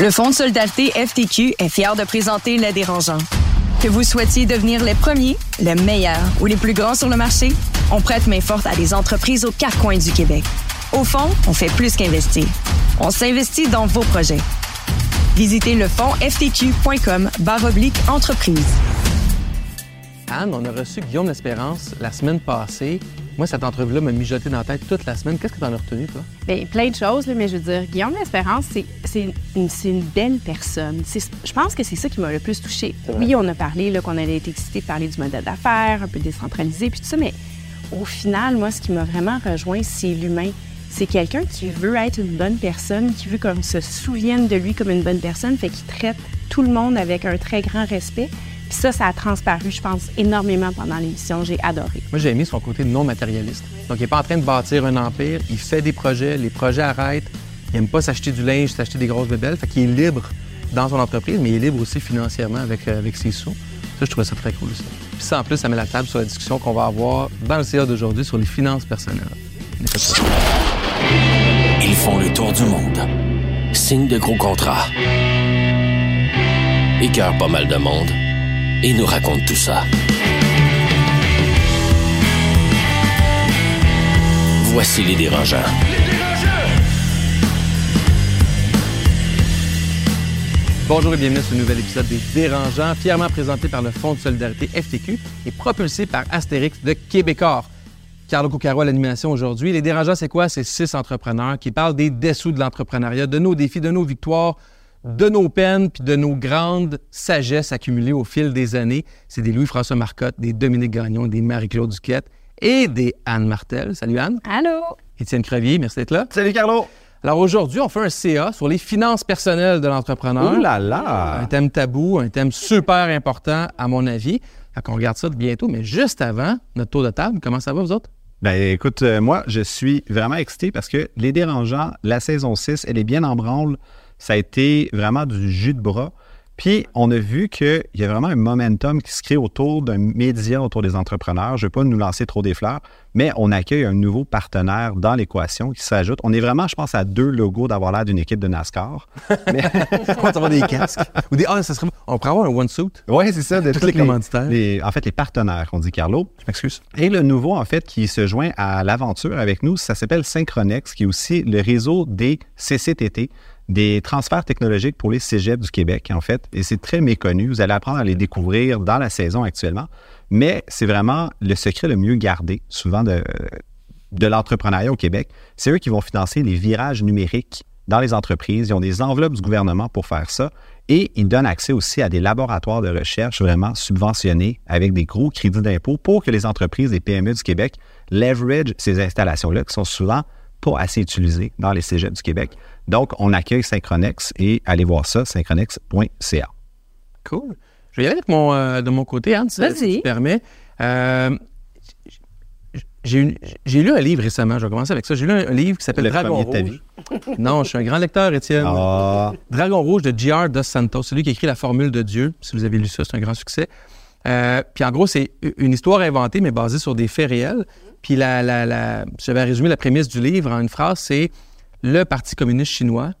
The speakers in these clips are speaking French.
Le Fonds de solidarité FTQ est fier de présenter Les Dérangeants. Que vous souhaitiez devenir les premiers, les meilleurs ou les plus grands sur le marché, on prête main forte à des entreprises aux quatre coins du Québec. Au fond, on fait plus qu'investir. On s'investit dans vos projets. Visitez le fonds ftq.com oblique entreprise. Anne, on a reçu Guillaume L'Espérance la semaine passée. Moi, cette entrevue-là m'a mijoté dans la tête toute la semaine. Qu'est-ce que tu en as retenu, toi? Bien, plein de choses, là, mais je veux dire, Guillaume L'Espérance, c'est, c'est, une, c'est une belle personne. Je pense que c'est ça qui m'a le plus touchée. Oui, on a parlé là, qu'on allait être excité de parler du modèle d'affaires, un peu décentralisé, puis tout ça, mais au final, moi, ce qui m'a vraiment rejoint, c'est l'humain. C'est quelqu'un qui veut être une bonne personne, qui veut qu'on se souvienne de lui comme une bonne personne, fait qu'il traite tout le monde avec un très grand respect. Puis ça, ça a transparu, je pense, énormément pendant l'émission. J'ai adoré. Moi, j'ai aimé son côté non matérialiste. Donc, il n'est pas en train de bâtir un empire. Il fait des projets. Les projets arrêtent. Il n'aime pas s'acheter du linge, s'acheter des grosses bébelles. Fait qu'il est libre dans son entreprise, mais il est libre aussi financièrement avec, euh, avec ses sous. Ça, je trouvais ça très cool aussi. Puis ça, en plus, ça met la table sur la discussion qu'on va avoir dans le CA d'aujourd'hui sur les finances personnelles. Ça. Ils font le tour du monde. Signent de gros contrats. Écœurent pas mal de monde. Et nous racontent tout ça. Voici les dérangeants. Bonjour et bienvenue à ce nouvel épisode des Dérangeants, fièrement présenté par le Fonds de solidarité FTQ et propulsé par Astérix de Québecor. Carlo Cucaro à l'animation aujourd'hui. Les Dérangeants, c'est quoi? C'est six entrepreneurs qui parlent des dessous de l'entrepreneuriat, de nos défis, de nos victoires, de nos peines, puis de nos grandes sagesses accumulées au fil des années. C'est des Louis-François Marcotte, des Dominique Gagnon, des Marie-Claude Duquette et des Anne Martel. Salut Anne. Allô? Étienne Crevier, merci d'être là. Salut Carlo! Alors aujourd'hui, on fait un CA sur les finances personnelles de l'entrepreneur. Ouh là Un là! thème tabou, un thème super important, à mon avis. Fait qu'on regarde ça bientôt, mais juste avant, notre tour de table, comment ça va, vous autres? Ben écoute, euh, moi, je suis vraiment excité parce que Les Dérangeants, la saison 6, elle est bien en branle. Ça a été vraiment du jus de bras. Puis, on a vu qu'il y a vraiment un momentum qui se crée autour d'un média autour des entrepreneurs. Je ne vais pas nous lancer trop des fleurs, mais on accueille un nouveau partenaire dans l'équation qui s'ajoute. On est vraiment, je pense, à deux logos d'avoir l'air d'une équipe de NASCAR. On va avoir des casques. Ou des. Ah, ça serait. On pourrait avoir un one-suit. Oui, c'est ça. De Tous les commanditaires. les- en fait, les partenaires, on dit Carlo. Je m'excuse. Et le nouveau, en fait, qui se joint à l'aventure avec nous, ça s'appelle Synchronex, qui est aussi le réseau des CCTT, des transferts technologiques pour les cégeps du Québec, en fait. Et c'est très méconnu. Vous allez apprendre à les découvrir dans la saison actuellement. Mais c'est vraiment le secret le mieux gardé, souvent, de, l'entrepreneuriat au Québec. C'est eux qui vont financer les virages numériques dans les entreprises. Ils ont des enveloppes du gouvernement pour faire ça. Et ils donnent accès aussi à des laboratoires de recherche vraiment subventionnés avec des gros crédits d'impôt pour que les entreprises et PME du Québec leverage ces installations-là qui sont souvent pas assez utilisées dans les cégeps du Québec. Donc, on accueille Synchronex et allez voir ça, synchronex.ca. Cool. Je vais y aller avec mon, euh, de mon côté, Anne, si, Vas-y. si tu permets. Euh, j'ai lu un livre récemment, je vais commencer avec ça. J'ai lu un, un livre qui s'appelle Le Dragon Rouge. Non, je suis un grand lecteur, Étienne. Ah, Dragon Rouge de J.R. Dos Santos, celui qui a écrit La Formule de Dieu. Si vous avez lu ça, c'est un grand succès. Euh, puis en gros, c'est une histoire inventée, mais basée sur des faits réels. Puis la, la, je vais résumer la prémisse du livre en une phrase, c'est le Parti communiste chinois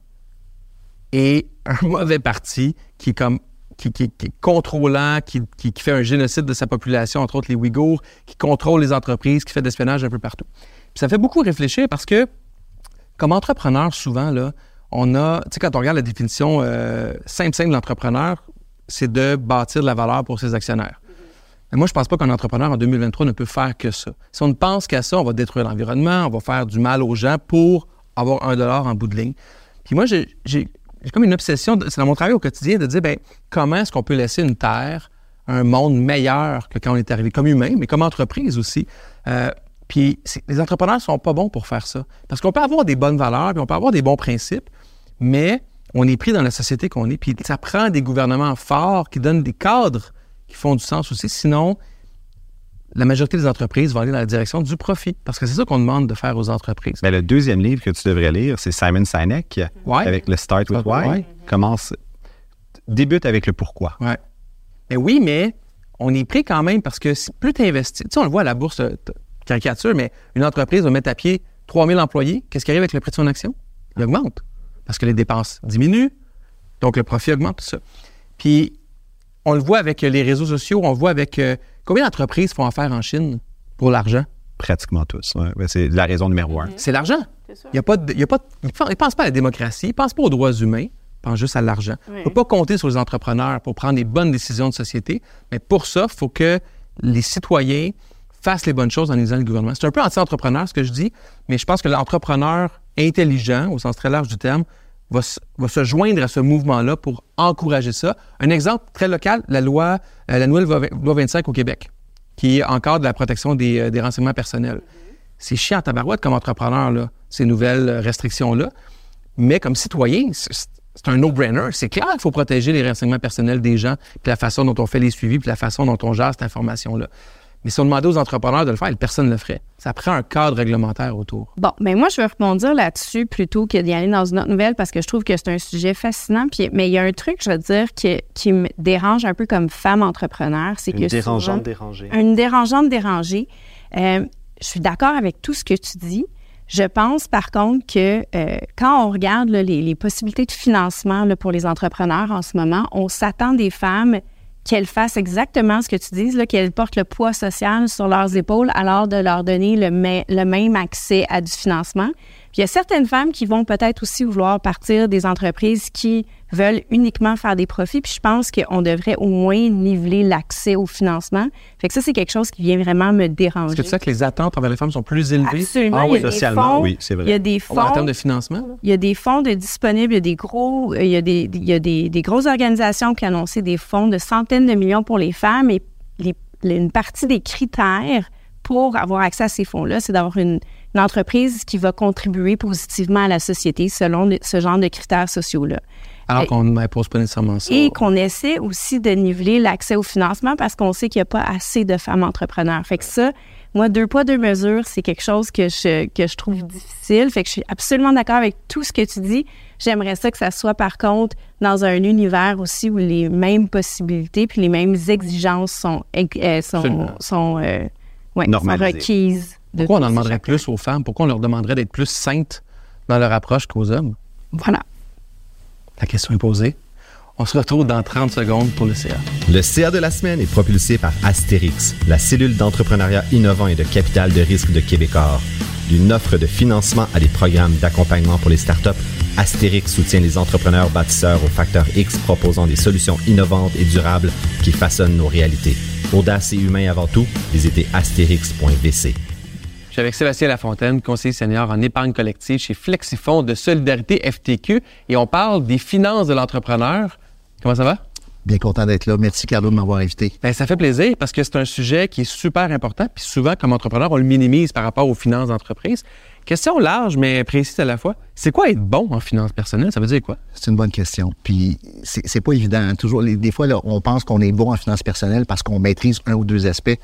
est un mauvais parti qui est comme qui, est contrôlant, qui, qui- qui fait un génocide de sa population, entre autres les Ouïghours, qui contrôle les entreprises, qui fait de l'espionnage un peu partout. Puis ça fait beaucoup réfléchir parce que, comme entrepreneur, souvent, là, on a, tu sais, quand on regarde la définition euh, simple, simple de l'entrepreneur, c'est de bâtir de la valeur pour ses actionnaires. Mais moi, je pense pas qu'un entrepreneur en 2023 ne peut faire que ça. Si on ne pense qu'à ça, on va détruire l'environnement, on va faire du mal aux gens pour avoir un dollar en bout de ligne. Puis moi, j'ai comme une obsession, c'est dans mon travail au quotidien, de dire, ben, comment est-ce qu'on peut laisser une terre, un monde meilleur que quand on est arrivé, comme humain, mais comme entreprise aussi? Euh, puis les entrepreneurs sont pas bons pour faire ça. Parce qu'on peut avoir des bonnes valeurs, puis on peut avoir des bons principes, mais on est pris dans la société qu'on est, puis ça prend des gouvernements forts qui donnent des cadres qui font du sens aussi. Sinon, la majorité des entreprises vont aller dans la direction du profit. Parce que c'est ça qu'on demande de faire aux entreprises. ben, le deuxième livre que tu devrais lire, c'est Simon Sinek Ouais. avec le Start with Why. Commence, débute avec le pourquoi. Ouais. Mais oui, mais on est pris quand même parce que si- plus tu investis, tu sais, on le voit à la bourse, euh, caricature, mais une entreprise va mettre à pied 3000 employés. Qu'est-ce qui arrive avec le prix de son action? Il augmente. Parce que les dépenses diminuent, Donc, le profit augmente, tout ça. Puis, on le voit avec les réseaux sociaux, on le voit avec euh, combien d'entreprises font affaire en Chine pour l'argent? Pratiquement tous. ouais. C'est la raison numéro un. C'est l'argent. Il y a pas de- il y a pas de- ils ne pensent pas à la démocratie, ils ne pensent pas aux droits humains, ils pensent juste à l'argent. Il ne faut pas compter sur les entrepreneurs pour prendre des bonnes décisions de société, mais pour ça, il faut que les citoyens fassent les bonnes choses en lisant le gouvernement. C'est un peu anti-entrepreneur ce que je dis, mais je pense que l'entrepreneur intelligent, au sens très large du terme, va, se- joindre à ce mouvement-là pour encourager ça. Un exemple très local, la loi, euh, la nouvelle loi loi 25 au Québec, qui encadre la protection des, euh, renseignements personnels. C'est chiant en tabarouette comme entrepreneur, là, ces nouvelles euh, restrictions-là. Mais comme citoyen, c'est un no-brainer. C'est clair qu'il faut protéger les renseignements personnels des gens, puis la façon dont on fait les suivis, puis la façon dont on gère cette information-là. Mais si on demandait aux entrepreneurs de le faire, personne ne le ferait. Ça prend un cadre réglementaire autour. Bon, mais moi, je vais rebondir là-dessus plutôt que d'y aller dans une autre nouvelle parce que je trouve que c'est un sujet fascinant. Puis, mais il y a un truc, je veux dire, qui, qui me dérange un peu comme femme entrepreneur. C'est que Une dérangeante souvent- dérangée. Une dérangeante dérangée. Euh, je suis d'accord avec tout ce que tu dis. Je pense par contre que euh, quand on regarde là, les, les possibilités de financement là, pour les entrepreneurs en ce moment, on s'attend des femmes qu'elles fassent exactement ce que tu dis, là, qu'elles portent le poids social sur leurs épaules, alors de leur donner le même accès à du financement. Puis il y a certaines femmes qui vont peut-être aussi vouloir partir des entreprises qui veulent uniquement faire des profits. Puis je pense qu'on devrait au moins niveler l'accès au financement. Fait que ça, c'est quelque chose qui vient vraiment me déranger. Est-ce que tu sais que les attentes envers les femmes sont plus élevées Absolument. Ah oui, socialement, fonds, oui, c'est vrai. Il y a des fonds. en termes de financement? là? Il y a des fonds de disponibles, il y a des gros, il y a des, il y a des, des grosses organisations qui ont annoncé des fonds de centaines de millions pour les femmes et les- les- une partie des critères pour avoir accès à ces fonds-là, c'est d'avoir une, une entreprise qui va contribuer positivement à la société selon le- ce genre de critères sociaux-là. Alors Et- qu'on n'impose pas nécessairement ça. Et qu'on essaie aussi de niveler l'accès au financement parce qu'on sait qu'il n'y a pas assez de femmes entrepreneurs. Fait que ça, moi, deux poids, deux mesures, c'est quelque chose que je, que je trouve difficile. Fait que je suis absolument d'accord avec tout ce que tu dis. J'aimerais ça que ça soit, par contre, dans un univers aussi où les mêmes possibilités puis les mêmes exigences sont, euh, sont, sont, euh, ouais, sont requises. De Pourquoi on en demanderait chacun. plus aux femmes? Pourquoi on leur demanderait d'être plus saintes dans leur approche qu'aux hommes? Voilà. La question est posée. On se retrouve dans 30 secondes pour le CA. Le CA de la semaine est propulsé par Astérix, la cellule d'entrepreneuriat innovant et de capital de risque de Québecor. D'une offre de financement à des programmes d'accompagnement pour les startups, Astérix soutient les entrepreneurs bâtisseurs au facteur X proposant des solutions innovantes et durables qui façonnent nos réalités. Audace et humain avant tout, visitez astérix.vc. Suis avec Sébastien Lafontaine, conseiller senior en épargne collective chez Flexifonds de Solidarité FTQ et on parle des finances de l'entrepreneur. Comment ça va? Bien content d'être là. Merci, Carlo, de m'avoir invité. Ben, ça fait plaisir parce que c'est un sujet qui est super important. Puis souvent, comme entrepreneur, on le minimise par rapport aux finances d'entreprise. Question large, mais précise à la fois. C'est quoi être bon en finances personnelles? Ça veut dire quoi? C'est une bonne question. Puis, c'est c'est pas évident. hein. Toujours, les- des fois, là, on pense qu'on est bon en finances personnelles parce qu'on maîtrise un ou deux aspects.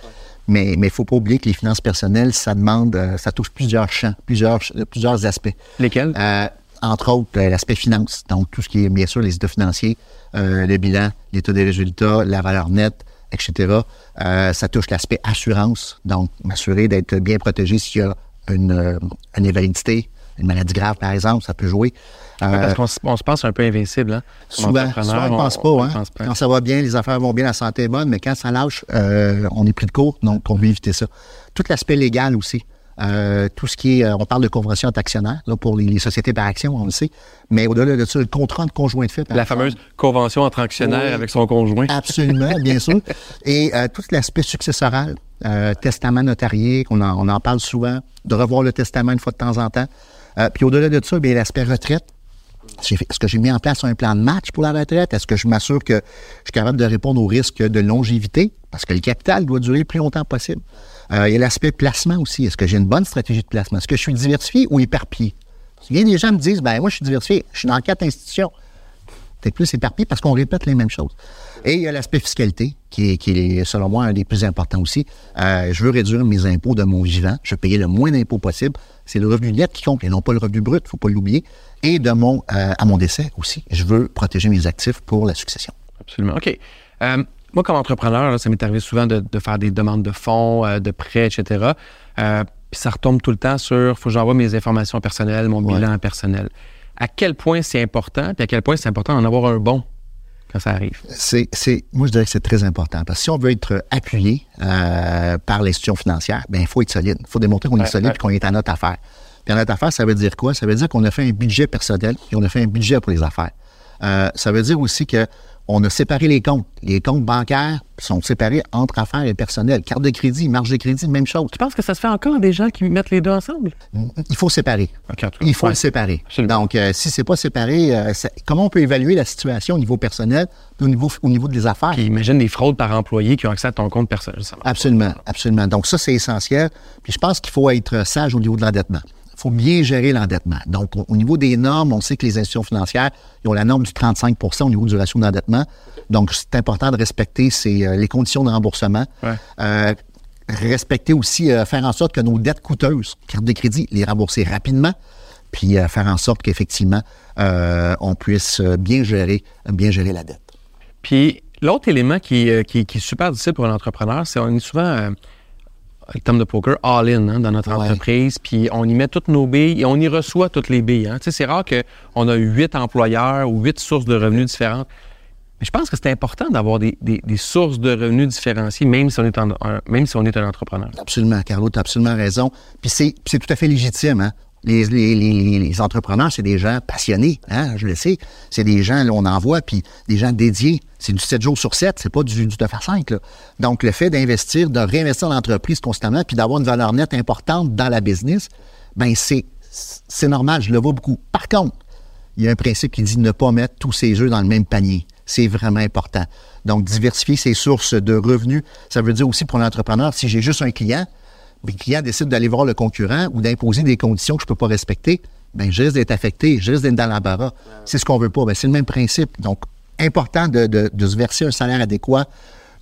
Mais il ne faut pas oublier que les finances personnelles, ça demande, euh, ça touche plusieurs champs, plusieurs, plusieurs aspects. Lesquels? Euh, entre autres, euh, l'aspect finance. Donc, tout ce qui est, bien sûr, les états financiers, euh, le bilan, l'état des résultats, la valeur nette, etc. Euh, ça touche l'aspect assurance. Donc, m'assurer d'être bien protégé s'il y a une, euh, une invalidité, une maladie grave, par exemple, ça peut jouer. Euh, Parce qu'on se- pense un peu invincible. Hein? Souvent, on ne pense pas. on hein. pense pas. Quand ça va bien, les affaires vont bien, la santé est bonne, mais quand ça lâche, euh, on est pris de court, donc on veut éviter ça. Tout l'aspect légal aussi. Euh, tout ce qui est, on parle de convention d'actionnaire là, pour les, les sociétés par action, on le sait. Mais au-delà de ça, le contrat de conjoint de fait. La fameuse convention entre actionnaires Oui. avec son conjoint. Absolument, bien sûr. Et euh, tout l'aspect successoral, testament notarié, qu'on en, on en parle souvent, de revoir le testament une fois de temps en temps. Euh, puis au-delà de ça, bien l'aspect retraite. Est-ce que j'ai mis en place un plan de match pour la retraite? Est-ce que je m'assure que je suis capable de répondre aux risques de longévité? Parce que le capital doit durer le plus longtemps possible. Il y a l'aspect placement aussi. Est-ce que j'ai une bonne stratégie de placement? Est-ce que je suis diversifié ou éparpillé? Bien des gens me disent, ben moi, je suis diversifié. Je suis dans quatre institutions peut-être plus éparpillé parce qu'on répète les mêmes choses. Et il y a l'aspect fiscalité, qui est, qui est, selon moi, un des plus importants aussi. Euh, je veux réduire mes impôts de mon vivant. Je veux payer le moins d'impôts possible. C'est le revenu net qui compte et non pas le revenu brut, il ne faut pas l'oublier. Et de mon, euh, à mon décès aussi. Je veux protéger mes actifs pour la succession. Absolument. OK. Euh, moi, comme entrepreneur, là, ça m'est arrivé souvent de, de faire des demandes de fonds, de prêts, etc. Puis ça retombe tout le temps sur faut que j'envoie mes informations personnelles, mon Ouais. bilan personnel. À quel point c'est important, puis à quel point c'est important d'en avoir un bon quand ça arrive. C'est, c'est, moi, je dirais que c'est très important. Parce que si on veut être appuyé euh, par l'institution financière, ben il faut être solide. Il faut démontrer qu'on est solide et qu'on est à notre affaire. Puis à notre affaire, ça veut dire quoi? Ça veut dire qu'on a fait un budget personnel et on a fait un budget pour les affaires. Euh, ça veut dire aussi que on a séparé les comptes. Les comptes bancaires sont séparés entre affaires et personnel. Carte de crédit, marge de crédit, même chose. Tu penses que ça se fait encore des gens qui mettent les deux ensemble? Il faut séparer. OK, en tout cas. Il faut Ouais. le séparer. Absolument. Donc, euh, si c'est pas séparé, euh, ça- comment on peut évaluer la situation au niveau personnel et au niveau, au niveau des affaires? Puis imagine des fraudes par employé qui ont accès à ton compte personnel. Absolument, absolument. Donc, ça, c'est essentiel. Puis, je pense qu'il faut être sage au niveau de l'endettement. Il faut bien gérer l'endettement. Donc, au, au niveau des normes, on sait que les institutions financières, ils ont la norme du 35% au niveau du ratio d'endettement. Donc, c'est important de respecter ces, euh, les conditions de remboursement. Ouais. Euh, respecter aussi, euh, faire en sorte que nos dettes coûteuses, carte de crédit, les rembourser rapidement, puis euh, faire en sorte qu'effectivement, on puisse bien gérer, bien gérer la dette. Puis l'autre élément qui, qui- qui est super difficile pour un entrepreneur, c'est on est souvent, le terme de poker, all-in hein, dans notre Ouais. entreprise, puis on y met toutes nos billes et on y reçoit toutes les billes. hein. Tu sais, c'est rare qu'on a huit employeurs ou huit sources de revenus différentes. Mais je pense que c'est important d'avoir des, des- des sources de revenus différenciées, même si on est, en- un, même si on est un entrepreneur. Absolument, Carlo, tu as absolument raison. Puis c'est tout à fait légitime. Hein? Les, entrepreneurs, c'est des gens passionnés, hein? je le sais. C'est des gens, là, on en voit, puis des gens dédiés. C'est du 7 jours sur 7, c'est pas du, du 9 à 5. Là. Donc, le fait d'investir, de réinvestir dans l'entreprise constamment, puis d'avoir une valeur nette importante dans la business, ben c'est, c'est normal, je le vois beaucoup. Par contre, il y a un principe qui dit ne pas mettre tous ses œufs dans le même panier. C'est vraiment important. Donc, diversifier ses sources de revenus, ça veut dire aussi pour l'entrepreneur, si j'ai juste un client, puis le client décide d'aller voir le concurrent ou d'imposer des conditions que je ne peux pas respecter, ben je risque d'être affecté, je risque d'être dans l'embarras. C'est ce qu'on veut pas. Ben, c'est le même principe. Donc, important de, de- de se verser un salaire adéquat,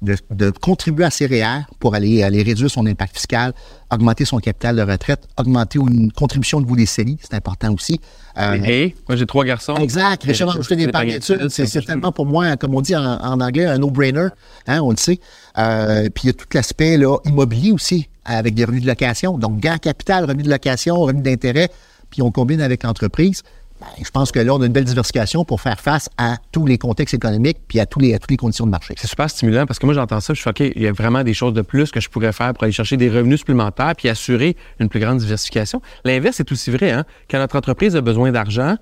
de, de contribuer à ses REER pour aller, aller réduire son impact fiscal, augmenter son capital de retraite, augmenter une contribution de vous des CELI, c'est important aussi. Euh, Hey, moi j'ai trois garçons. Exact. Richard Euh, rajouter des d'études, c'est tellement pour moi, comme on dit en, en anglais, un no-brainer. Hein, on le sait. Euh, puis il y a tout l'aspect immobilier aussi, avec des revenus de location. Donc, gain capital, revenus de location, revenus d'intérêt, puis on combine avec l'entreprise. Ben, je pense que là, on a une belle diversification pour faire face à tous les contextes économiques puis à, toutes les conditions de marché. C'est super stimulant parce que moi, j'entends ça, je suis OK, il y a vraiment des choses de plus que je pourrais faire pour aller chercher des revenus supplémentaires puis assurer une plus grande diversification. L'inverse est aussi vrai. Hein? Quand notre entreprise a besoin d'argent,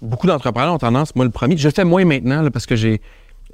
beaucoup d'entrepreneurs ont tendance, moi le premier, je le fais moins maintenant parce que j'ai.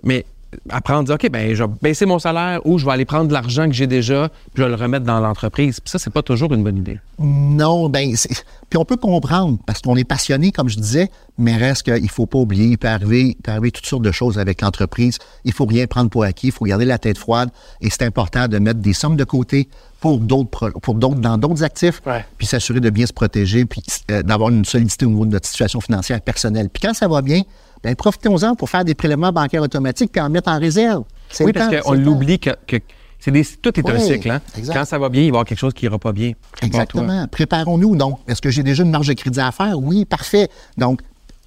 Mais apprendre à dire, OK, ben, je vais baisser mon salaire ou je vais aller prendre de l'argent que j'ai déjà puis je vais le remettre dans l'entreprise. Puis ça, c'est pas toujours une bonne idée. Non, ben, c'est- puis on peut comprendre parce qu'on est passionné, comme je disais, mais reste qu'il faut pas oublier, il peut arriver, il peut arriver toutes sortes de choses avec l'entreprise. Il faut rien prendre pour acquis, il faut garder la tête froide et c'est important de mettre des sommes de côté pour d'autres, pour d'autres, dans d'autres actifs, Ouais. puis s'assurer de bien se protéger, puis euh, d'avoir une solidité au niveau de notre situation financière personnelle. Puis quand ça va bien, ben profitons-en pour faire des prélèvements bancaires automatiques puis en mettre en réserve. C'est Oui, parce qu'on l'oublie que, que c'est des, tout est un cycle. Hein? Quand ça va bien, il va y avoir quelque chose qui ira pas bien. Exactement. Préparons-nous. Donc, est-ce que j'ai déjà une marge de crédit à faire? Oui, parfait. Donc,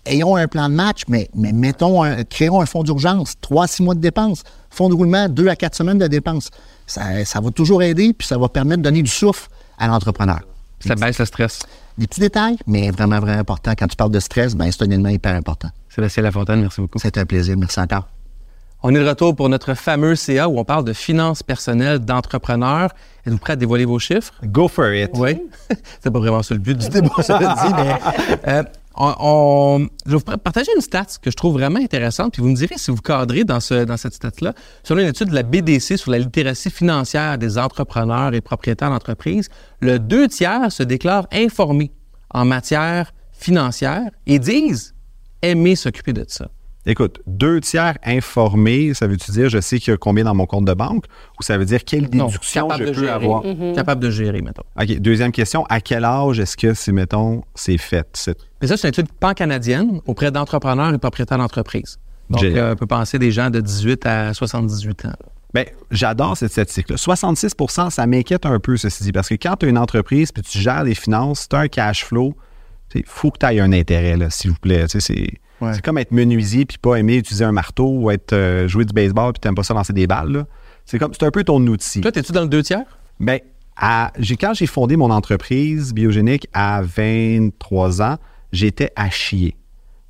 ayons un plan de match, mais, mais mettons, un- créons un fonds d'urgence, trois, six mois de dépenses, fonds de roulement, deux à quatre semaines de dépenses. Ça, ça va toujours aider, puis ça va permettre de donner du souffle à l'entrepreneur. Ça baisse le stress. Des petits détails, mais vraiment, vraiment important. Quand tu parles de stress, ben, c'est un élément hyper important. Sébastien Lafontaine, merci beaucoup. C'est un plaisir. Merci encore. On est de retour pour notre fameux CA où on parle de finances personnelles d'entrepreneurs. Êtes-vous prêt à dévoiler vos chiffres? Go for it. Oui. C'est pas vraiment ça le but du débat, ça le dit, mais euh, je vais vous partager une stat que je trouve vraiment intéressante, puis vous me direz si vous cadrez dans cette stat-là. Selon une étude de la BDC sur la littératie financière des entrepreneurs et propriétaires d'entreprises, le deux tiers se déclarent informés en matière financière et disent aimer s'occuper de ça. Écoute, deux tiers informés, ça veut-tu dire je sais qu'il y a combien dans mon compte de banque ou ça veut dire quelle déduction capable je de peux gérer. avoir? Capable de gérer, mettons. OK, deuxième question. À quel âge est-ce que c'est, mettons, c'est fait? Mais ça, c'est une étude pan-canadienne auprès d'entrepreneurs et propriétaires d'entreprises. Donc, euh, on peut penser des gens de 18 à 78 ans. Bien, j'adore cette statistique-là. 66% ça m'inquiète un peu, ceci dit, parce que quand tu as une entreprise puis tu gères les finances, tu as un cash flow, il faut que tu aies un intérêt, là, s'il vous plaît. Tu sais, C'est Ouais. c'est comme être menuisier puis pas aimer utiliser un marteau ou être euh, jouer du baseball puis t'aimes pas ça lancer des balles. C'est comme c'est un peu ton outil. Toi, t'es-tu dans le deux tiers? Ben, à- quand j'ai fondé mon entreprise biogénique à 23 ans, j'étais à chier.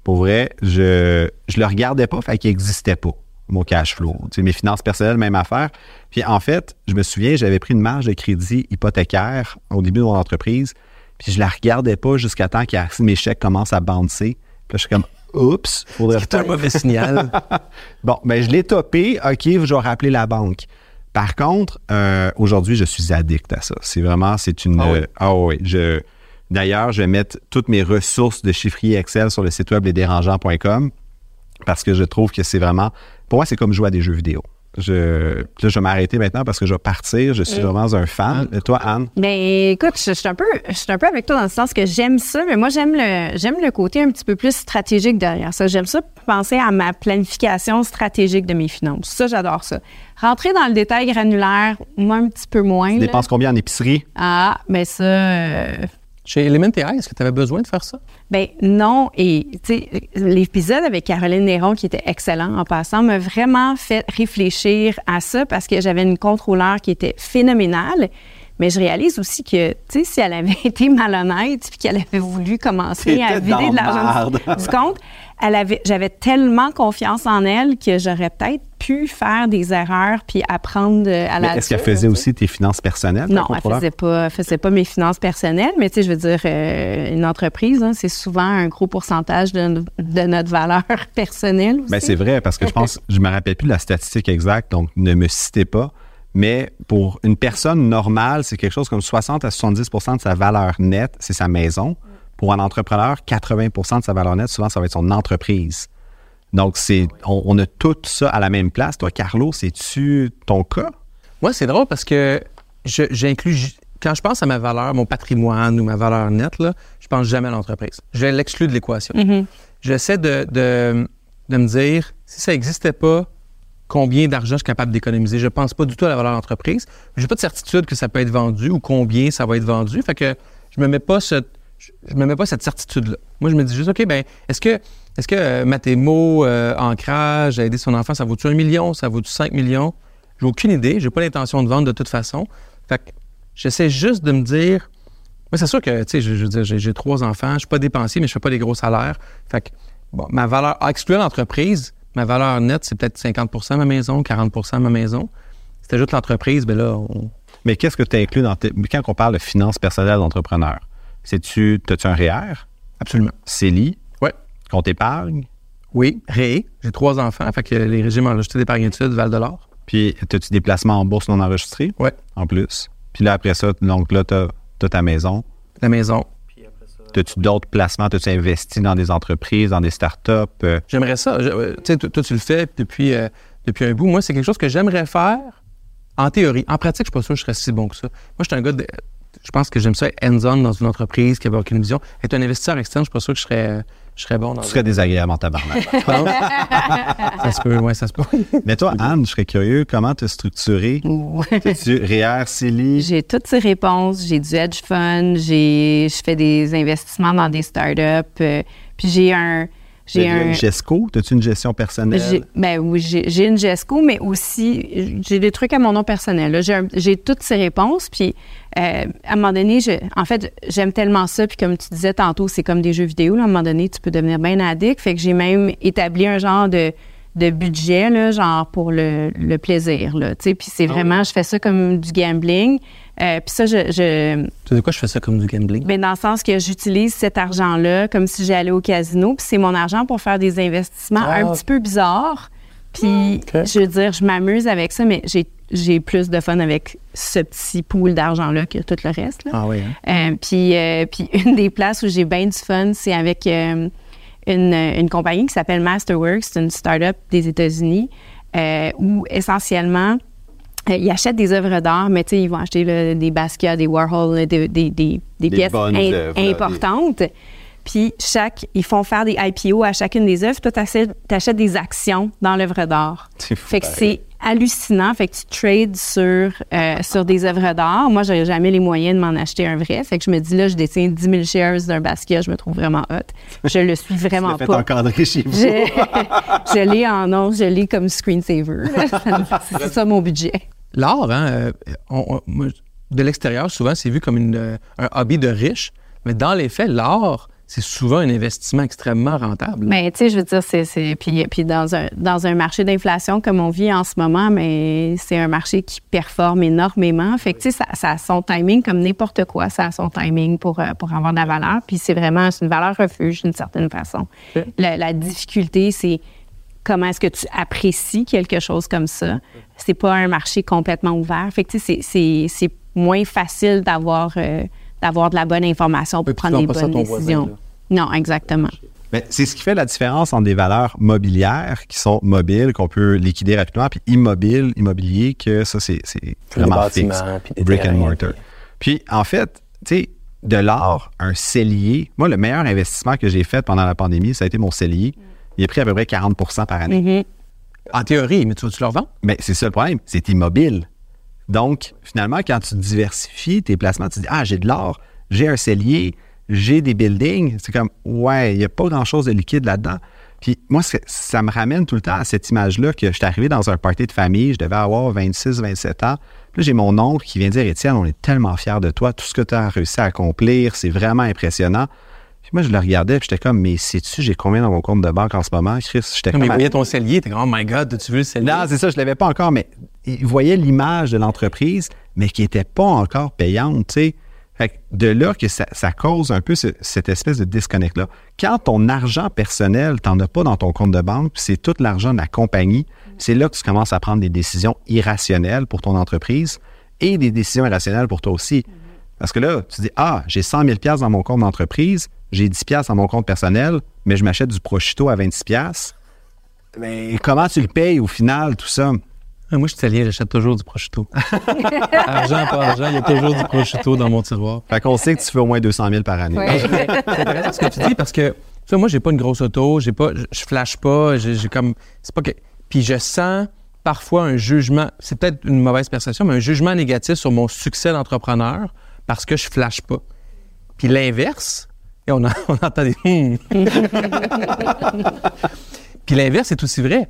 Pour vrai, je je le regardais pas, fait qu'il existait pas mon cash flow. Tu sais, mes finances personnelles, même affaire. Puis en fait, je me souviens, j'avais pris une marge de crédit hypothécaire au début de mon entreprise, puis je la regardais pas jusqu'à temps que mes chèques commencent à bouncer. Puis là, je suis comme oups, faudrait C'est un mauvais signal. Bon, ben je l'ai topé. OK, je vais rappeler la banque. Par contre, euh, aujourd'hui, je suis addict à ça. C'est vraiment, c'est une. Ah oui? euh, Ah oui, je. D'ailleurs, je vais mettre toutes mes ressources de chiffrier Excel sur le site web lesdérangeants.com parce que je trouve que c'est vraiment. Pour moi, c'est comme jouer à des jeux vidéo. Je, là, je vais m'arrêter maintenant parce que je vais partir. Je suis vraiment un fan. Et toi, Anne? Ben écoute, je, je suis un peu, je suis un peu avec toi dans le sens que j'aime ça, mais moi j'aime le, j'aime le côté un petit peu plus stratégique derrière ça. J'aime ça penser à ma planification stratégique de mes finances. Ça, j'adore ça. Rentrer dans le détail granulaire, moi un petit peu moins. Tu dépenses combien en épicerie? Ah, ben ça, euh, Chez Element AI, est-ce que tu avais besoin de faire ça? Ben non, et tu sais, l'épisode avec Caroline Néron, qui était excellent en passant, m'a vraiment fait réfléchir à ça parce que j'avais une contrôleur qui était phénoménale. Mais je réalise aussi que, tu sais, si elle avait été malhonnête puis qu'elle avait voulu commencer à vider de l'argent du, compte, j'avais tellement confiance en elle que j'aurais peut-être pu faire des erreurs puis apprendre euh, à la Est-ce qu'elle faisait aussi tes finances personnelles? Non, elle faisait pas, elle faisait pas mes finances personnelles, mais tu sais, je veux dire, euh, une entreprise, hein, c'est souvent un gros pourcentage de, de notre valeur personnelle aussi. Ben, c'est vrai, parce que je pense, je me rappelle plus de la statistique exacte, donc ne me citez pas. Mais pour une personne normale, c'est quelque chose comme 60 à 70% de sa valeur nette, c'est sa maison. Pour un entrepreneur, 80% de sa valeur nette, souvent, ça va être son entreprise. Donc, c'est, on, on a tout ça à la même place. Toi, Carlo, c'est-tu ton cas? Moi, c'est drôle parce que j'inclus, j- quand je pense à ma valeur, mon patrimoine ou ma valeur nette, là, je pense jamais à l'entreprise. Je l'exclus de l'équation. J'essaie de, de, de me dire, si ça n'existait pas, combien d'argent je suis capable d'économiser? Je pense pas du tout à la valeur d'entreprise. J'ai pas de certitude que ça peut être vendu ou combien ça va être vendu. Fait que je me mets pas cette, je je me mets pas cette certitude-là. Moi, je me dis juste, OK, ben, est-ce que, est-ce que euh, Mathémo, euh, ancrage, aider son enfant, ça vaut-tu un million, ça vaut-tu 5 millions? J'ai aucune idée. J'ai pas l'intention de vendre de toute façon. Fait que j'essaie juste de me dire, moi, c'est sûr que, tu sais, je, veux dire, j'ai, trois enfants, je suis pas dépensier, mais je fais pas des gros salaires. Fait que, bon, ma valeur, à exclure l'entreprise, ma valeur nette, c'est peut-être 50% ma maison, 40% ma maison. Si t'ajoutes l'entreprise, ben là, on- Mais qu'est-ce que tu inclus dans tes, quand on parle de finances personnelles d'entrepreneur? C'est-tu, as-tu un REER? absolument. CELI? Ouais. Compte épargne? Oui, ré. J'ai trois enfants, fait que les régimes enregistrés d'épargne études Val de l'Or. Puis, as-tu des placements en bourse non enregistrés? Ouais. En plus. Puis là, après ça, donc là, tu as, ta maison. La maison. As-tu d'autres placements? As-tu investi dans des entreprises, dans des startups? Euh, J'aimerais ça. Euh, tu sais, toi, tu le fais depuis, euh, depuis un bout. Moi, c'est quelque chose que j'aimerais faire en théorie. En pratique, je suis pas sûr que je serais si bon que ça. Moi, je suis un gars de. Je pense que j'aime ça être hands-on dans une entreprise qui a aucune vision. Être un investisseur externe, je suis pas sûr que je serais, je serais bon dans tu serais désagréable en tabarnak. Ça se peut, ouais, ça se peut. Mais toi, Anne, je serais curieux, comment te structurer? As-tu REER, CELI? J'ai toutes ces réponses. J'ai du hedge fund, j'ai, je fais des investissements dans des startups, euh, puis j'ai un, j'ai un, une GESCO? As-tu une gestion personnelle? ben oui, j'ai, une GESCO, mais aussi j'ai des trucs à mon nom personnel. là. J'ai, un- j'ai toutes ces réponses, puis euh, à un moment donné, je, en fait, j'aime tellement ça, puis comme tu disais tantôt, c'est comme des jeux vidéo. Là, à un moment donné, tu peux devenir bien addict. Fait que j'ai même établi un genre de de budget, là, genre pour le, le plaisir. Là, tu sais. puis c'est vraiment, je fais ça comme du gambling. Euh, puis ça, je, je, Tu sais de quoi je fais ça comme du gambling? ben, dans le sens que j'utilise cet argent-là comme si j'allais au casino, puis c'est mon argent pour faire des investissements Ah. un petit peu bizarres. Puis, je veux dire, je m'amuse avec ça, mais j'ai, j'ai plus de fun avec ce petit pool d'argent-là que tout le reste. là. Ah oui, hein? Euh, puis, euh, puis une des places où j'ai bien du fun, c'est avec euh, une, une compagnie qui s'appelle Masterworks, c'est une start-up des États-Unis, où essentiellement, ils achètent des œuvres d'art, mais tu sais, ils vont acheter là, des Basquiat, des Warhol, des, des, des, des pièces in- là, importantes. Puis chaque, ils font faire des IPO à chacune des œuvres. Toi, tu achètes des actions dans l'œuvre d'art. C'est fou, Fait que c'est hallucinant. Fait que tu trades sur, euh, sur des œuvres d'art. Moi, j'aurais jamais les moyens de m'en acheter un vrai. Fait que je me dis, là, je détiens 10 000 shares d'un Basquiat. Je me trouve vraiment hot. Je le suis Tu vraiment fait pas. encadrer chez vous. Je, je l'ai en non, je l'ai comme screensaver. c'est ça mon budget. L'art, hein, euh, on- on- moi, de l'extérieur, souvent, c'est vu comme une, euh, un hobby de riche. Mais dans les faits, l'art, c'est souvent un investissement extrêmement rentable. Mais tu sais, je veux dire, c'est, puis, puis dans un dans un marché d'inflation comme on vit en ce moment, mais c'est un marché qui performe énormément. Fait que tu sais, ça, ça a son timing comme n'importe quoi, ça a son timing pour euh, pour avoir de la valeur. Puis c'est vraiment une valeur refuge d'une certaine façon. La, la difficulté, c'est comment est-ce que tu apprécies quelque chose comme ça? C'est pas un marché complètement ouvert. Fait que tu sais, c'est moins facile d'avoir euh, d'avoir de la bonne information pour prendre à bonnes voisin, décisions. non, exactement. Mais c'est ce qui fait la différence entre des valeurs mobilières qui sont mobiles, qu'on peut liquider rapidement, puis immobiles, immobiliers, que ça, c'est c'est vraiment bâtiments, fixe. puis des Brick and mortar. Puis, en fait, tu sais, de l'art, un cellier, moi, le meilleur investissement que j'ai fait pendant la pandémie, ça a été mon cellier. Il a pris à peu près 40% par année. Mhm. En théorie, mais tu vas-tu le revendre? Mais c'est ça le problème, c'est immobile. Donc, finalement, quand tu diversifies tes placements, tu dis Ah, j'ai de l'or, j'ai un cellier, j'ai des buildings. C'est comme Ouais, il n'y a pas grand-chose de liquide là-dedans. Puis moi, ça me ramène tout le temps à cette image-là que j'étais arrivé dans un party de famille, je devais avoir 26, 27 ans. Puis là, j'ai mon oncle qui vient dire Étienne, on est tellement fiers de toi, tout ce que tu as réussi à accomplir, c'est vraiment impressionnant. Puis moi, je le regardais, puis j'étais comme Mais sais-tu, j'ai combien dans mon compte de banque en ce moment, Chris? J'étais mais comme il voyait ton cellier, t'es comme, oh my God, tu veux le cellier? non, c'est ça, je ne l'avais pas encore, mais il voyait l'image de l'entreprise, mais qui n'était pas encore payante, tu sais. Fait que de là que ça, ça cause un peu ce- cette espèce de disconnect-là. Quand ton argent personnel, tu n'en as pas dans ton compte de banque, puis c'est tout l'argent de la compagnie, c'est là que tu commences à prendre des décisions irrationnelles pour ton entreprise et des décisions irrationnelles pour toi aussi. Parce que là, tu dis, ah, j'ai 100 000 dans mon compte d'entreprise, j'ai 10 dans mon compte personnel, mais je m'achète du prosciutto à 26 Mais comment tu le payes au final, tout ça? Ah, moi, je suis cellier, j'achète toujours du prosciutto. argent par argent, il y a toujours du prosciutto dans mon tiroir. Fait qu'on sait que tu fais au moins 200 000 par année. C'est intéressant ce que tu dis parce que, tu sais, moi, j'ai pas une grosse auto, j'ai pas, je, flash pas, j'ai comme, c'est pas que, puis je sens parfois un jugement, c'est peut-être une mauvaise perception, mais un jugement négatif sur mon succès d'entrepreneur parce que je flash pas. Puis l'inverse, et on, en- on entend des Hmm. Puis l'inverse est aussi vrai.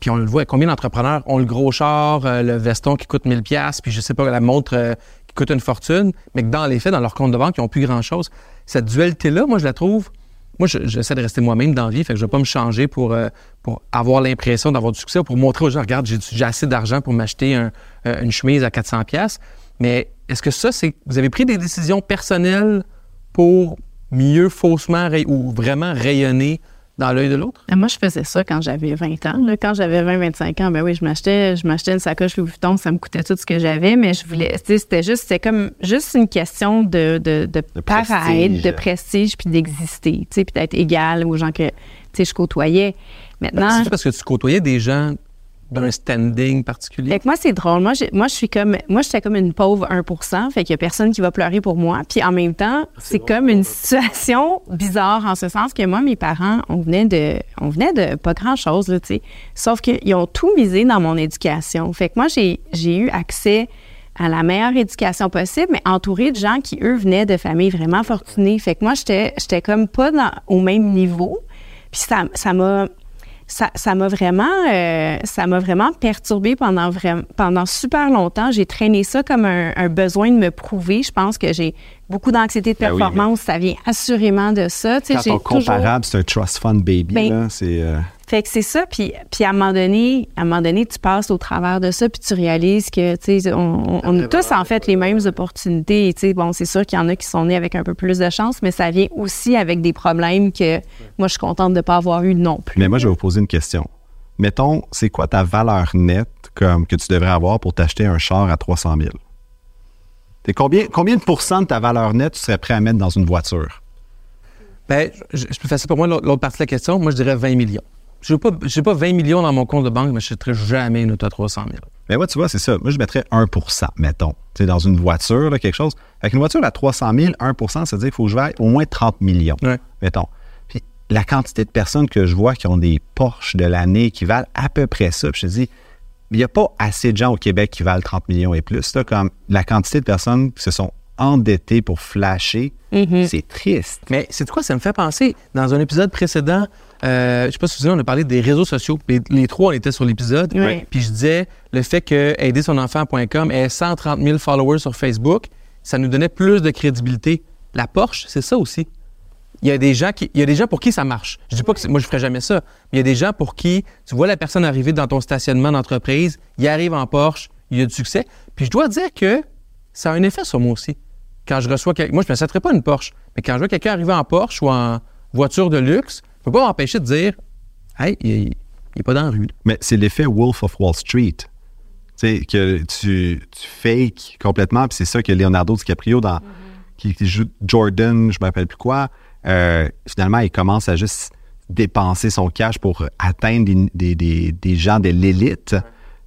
Puis on le voit, combien d'entrepreneurs ont le gros char, euh, le veston qui coûte 1000 pièces, puis je sais pas la montre euh, qui coûte une fortune, mais que dans les faits, dans leur compte de banque, ils n'ont plus grand-chose. Cette dualité-là, moi, je la trouve. Moi, je- j'essaie de rester moi-même dans la vie, fait que je vais pas me changer pour, euh, pour avoir l'impression d'avoir du succès, ou pour montrer aux gens, regarde, j'ai assez d'argent pour m'acheter un- une chemise à 400 pièces. Mais est-ce que ça, c'est vous avez pris des décisions personnelles pour mieux faussement ou vraiment rayonner dans l'œil de l'autre? Moi, je faisais ça quand j'avais 20 ans. là. Quand j'avais 20-25 ans, ben oui, je m'achetais, je m'achetais une sacoche Louis Vuitton, ça me coûtait tout ce que j'avais, mais je voulais, c'était juste, c'était comme juste une question de, de, de, paraître, prestige. de prestige, puis d'exister, tu sais, puis d'être égal aux gens que, tu sais, je côtoyais. Maintenant, C'est parce que tu côtoyais des gens d'un standing particulier? Fait que moi, c'est drôle. Moi, j'ai- moi, je suis comme, moi, j'étais comme une pauvre 1 Fait qu'il y a personne qui va pleurer pour moi. Puis en même temps, c'est comme une situation bizarre en ce sens que moi, mes parents, on venait de, on venait de pas grand chose, là, tu sais. Sauf qu'ils ont tout misé dans mon éducation. Fait que moi, j'ai, j'ai eu accès à la meilleure éducation possible, mais entourée de gens qui, eux, venaient de familles vraiment fortunées. Fait que moi, j'étais, j'étais comme pas dans- au même niveau. Puis ça, ça m'a, ça, ça m'a vraiment, euh, ça m'a vraiment perturbée pendant vraiment, pendant super longtemps. J'ai traîné ça comme un, un besoin de me prouver. Je pense que j'ai beaucoup d'anxiété de Ben oui, performance. Ça vient assurément de ça. Tu sais, Quand toujours- comparable, c'est un trust fund baby, Ben, là, c'est... euh, Fait que c'est ça. Puis, puis à un moment donné, à un moment donné, tu passes au travers de ça, puis tu réalises que, tu sais, on, on- on a tous en fait les mêmes opportunités. Et, tu sais, bon, c'est sûr qu'il y en a qui sont nés avec un peu plus de chance, mais ça vient aussi avec des problèmes que moi, je suis contente de ne pas avoir eu non plus. Mais moi, je vais vous poser une question. Mettons, c'est quoi ta valeur nette comme que tu devrais avoir pour t'acheter un char à 300 000? Combien, combien de pourcents de ta valeur nette tu serais prêt à mettre dans une voiture? Je- c'est plus facile pour moi, l'autre partie de la question. Moi, je dirais 20 millions. Je n'ai pas, pas 20 millions dans mon compte de banque, mais je n'achèterai jamais une auto à 300 000. Mais ouais, tu vois, c'est ça. Moi, je mettrais 1% mettons. Tu dans une voiture, là, quelque chose. Avec une voiture à 300 000, 1% ça veut dire qu'il faut que je vaille au moins 30 millions, Ouais. mettons. Puis la quantité de personnes que je vois qui ont des Porsche de l'année qui valent à peu près ça, puis je te dis, il n'y a pas assez de gens au Québec qui valent 30 millions et plus. Là, comme la quantité de personnes qui se sont endettées pour flasher, c'est triste. Mais c'est quoi? Ça me fait penser, dans un épisode précédent, euh, je ne sais pas si vous vous souvenez, on a parlé des réseaux sociaux. Les, les trois, on était sur l'épisode. Oui. Puis je disais, le fait que aidersonenfant.com ait 130 000 followers sur Facebook, ça nous donnait plus de crédibilité. La Porsche, c'est ça aussi. Il y a des gens qui, il y a des gens pour qui ça marche. Je dis pas que c'est- moi je ferais jamais ça, mais il y a des gens pour qui tu vois la personne arriver dans ton stationnement d'entreprise, il arrive en Porsche, il a du succès. Puis je dois dire que ça a un effet sur moi aussi. Quand je reçois quelqu'un, moi je ne m'achèterais pas une Porsche, mais quand je vois quelqu'un arriver en Porsche ou en voiture de luxe, je peux pas m'empêcher de dire, hey, il, il est pas dans la rue. Mais c'est l'effet Wolf of Wall Street. Tu sais, que tu, tu fakes complètement, puis c'est ça que Leonardo DiCaprio, dans, qui, qui joue Jordan, je ne me rappelle plus quoi, euh, finalement, il commence à juste dépenser son cash pour atteindre des, gens de l'élite.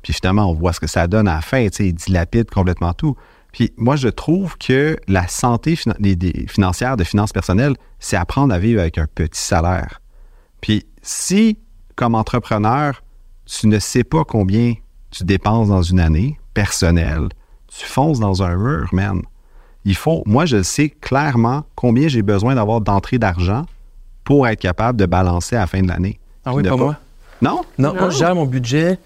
Puis finalement, on voit ce que ça donne à la fin. Il dilapide complètement tout. Puis moi, je trouve que la santé financière de finances personnelles, c'est apprendre à vivre avec un petit salaire. Puis si, comme entrepreneur, tu ne sais pas combien tu dépenses dans une année personnelle, tu fonces dans un mur, man. Il faut, moi, je sais clairement combien j'ai besoin d'avoir d'entrée d'argent pour être capable de balancer à la fin de l'année. Ah oui, pas moi? Non? Non, moi, je gère mon budget.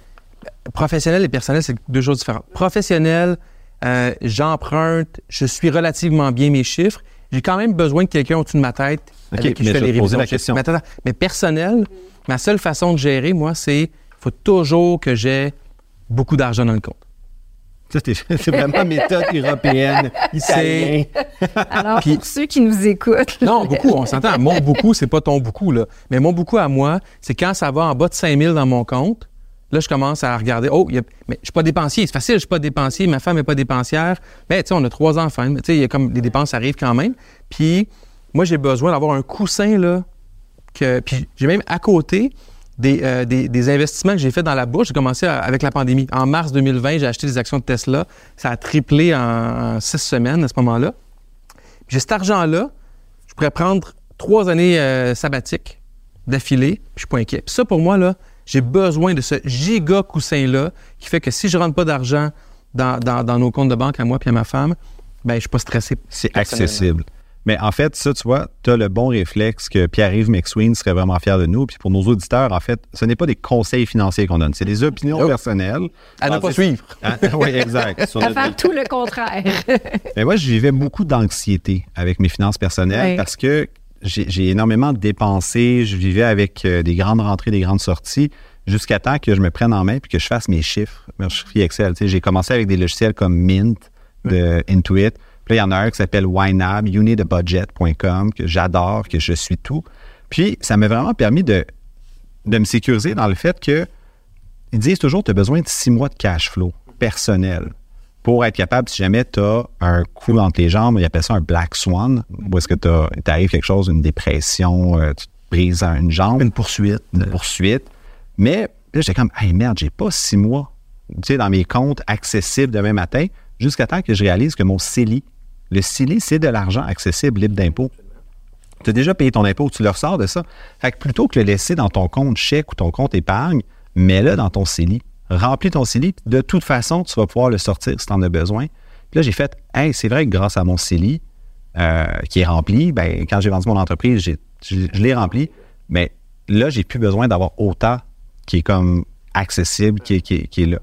Professionnel et personnel, c'est deux choses différentes. Professionnel, euh, j'emprunte, je suis relativement bien mes chiffres. J'ai quand même besoin de quelqu'un au-dessus de ma tête avec qui mais je fais je vais les révisions. la question. Mais, attends, mais personnel, ma seule façon de gérer, moi, c'est il faut toujours que j'ai beaucoup d'argent dans le compte. Ça, c'est vraiment méthode européenne, italien. Alors, Puis- pour ceux qui nous écoutent, Non, beaucoup, on s'entend. Mon beaucoup, c'est pas ton beaucoup, là. Mais mon beaucoup à moi, c'est quand ça va en bas de 5 000 dans mon compte, là, je commence à regarder. Oh, y a- mais je suis pas dépensier. C'est facile, je suis pas dépensier. Ma femme n'est pas dépensière. Mais, tu sais, on a trois enfants. mais Tu sais, il y a comme les dépenses arrivent quand même. Puis, moi, j'ai besoin d'avoir un coussin, là. Que, puis, j'ai même à côté des, euh, des, investissements que j'ai fait dans la bourse. J'ai commencé avec la pandémie. En mars 2020, j'ai acheté des actions de Tesla. Ça a triplé en, six semaines à ce moment-là. J'ai cet argent-là, je pourrais prendre trois années euh, sabbatiques d'affilée, puis je suis pas inquiet. Puis ça, pour moi, là, j'ai besoin de ce giga coussin-là qui fait que si je rentre pas d'argent dans, dans- nos comptes de banque à moi puis à ma femme, ben je suis pas stressé. C'est accessible. Mais en fait, ça, tu vois, tu as le bon réflexe que Pierre-Yves McSween serait vraiment fier de nous. Puis pour nos auditeurs, en fait, ce n'est pas des conseils financiers qu'on donne, c'est des opinions Oh. personnelles. À ne Ah, pas suivre. oui, exact. Sur à notre- faire tout le contraire. Mais moi, je vivais beaucoup d'anxiété avec mes finances personnelles parce que j'ai énormément dépensé. Je vivais avec euh, des grandes rentrées, des grandes sorties, jusqu'à temps que je me prenne en main puis que je fasse mes chiffres, mes chiffres Excel. Tu sais, J'ai commencé avec des logiciels comme Mint, de Intuit. Puis il y en a un qui s'appelle YNAB, unitthebudget.com, que j'adore, que je suis tout. Puis, ça m'a vraiment permis de, de me sécuriser dans le fait que ils disent toujours tu as besoin de six mois de cash flow personnel pour être capable, si jamais tu as un coup entre les jambes, ils appellent ça un black swan, où est-ce que t'arrive quelque chose, une dépression, euh, tu te brises une jambe. Une poursuite. Une poursuite. Mais là, j'étais comme, hey merde, j'ai pas six mois tu sais, dans mes comptes accessibles demain matin, jusqu'à temps que je réalise que mon CELI, le CELI, c'est de l'argent accessible, libre d'impôt. Tu as déjà payé ton impôt, tu le ressors de ça. Fait que plutôt que le laisser dans ton compte chèque ou ton compte épargne, mets-le dans ton CELI. Remplis ton CELI. De toute façon, tu vas pouvoir le sortir si tu en as besoin. Puis là, j'ai fait, hey, c'est vrai que grâce à mon CELI, euh, qui est rempli, ben, quand j'ai vendu mon entreprise, je, l'ai rempli. Mais là, j'ai plus besoin d'avoir autant qui est comme accessible, qui est, qui là.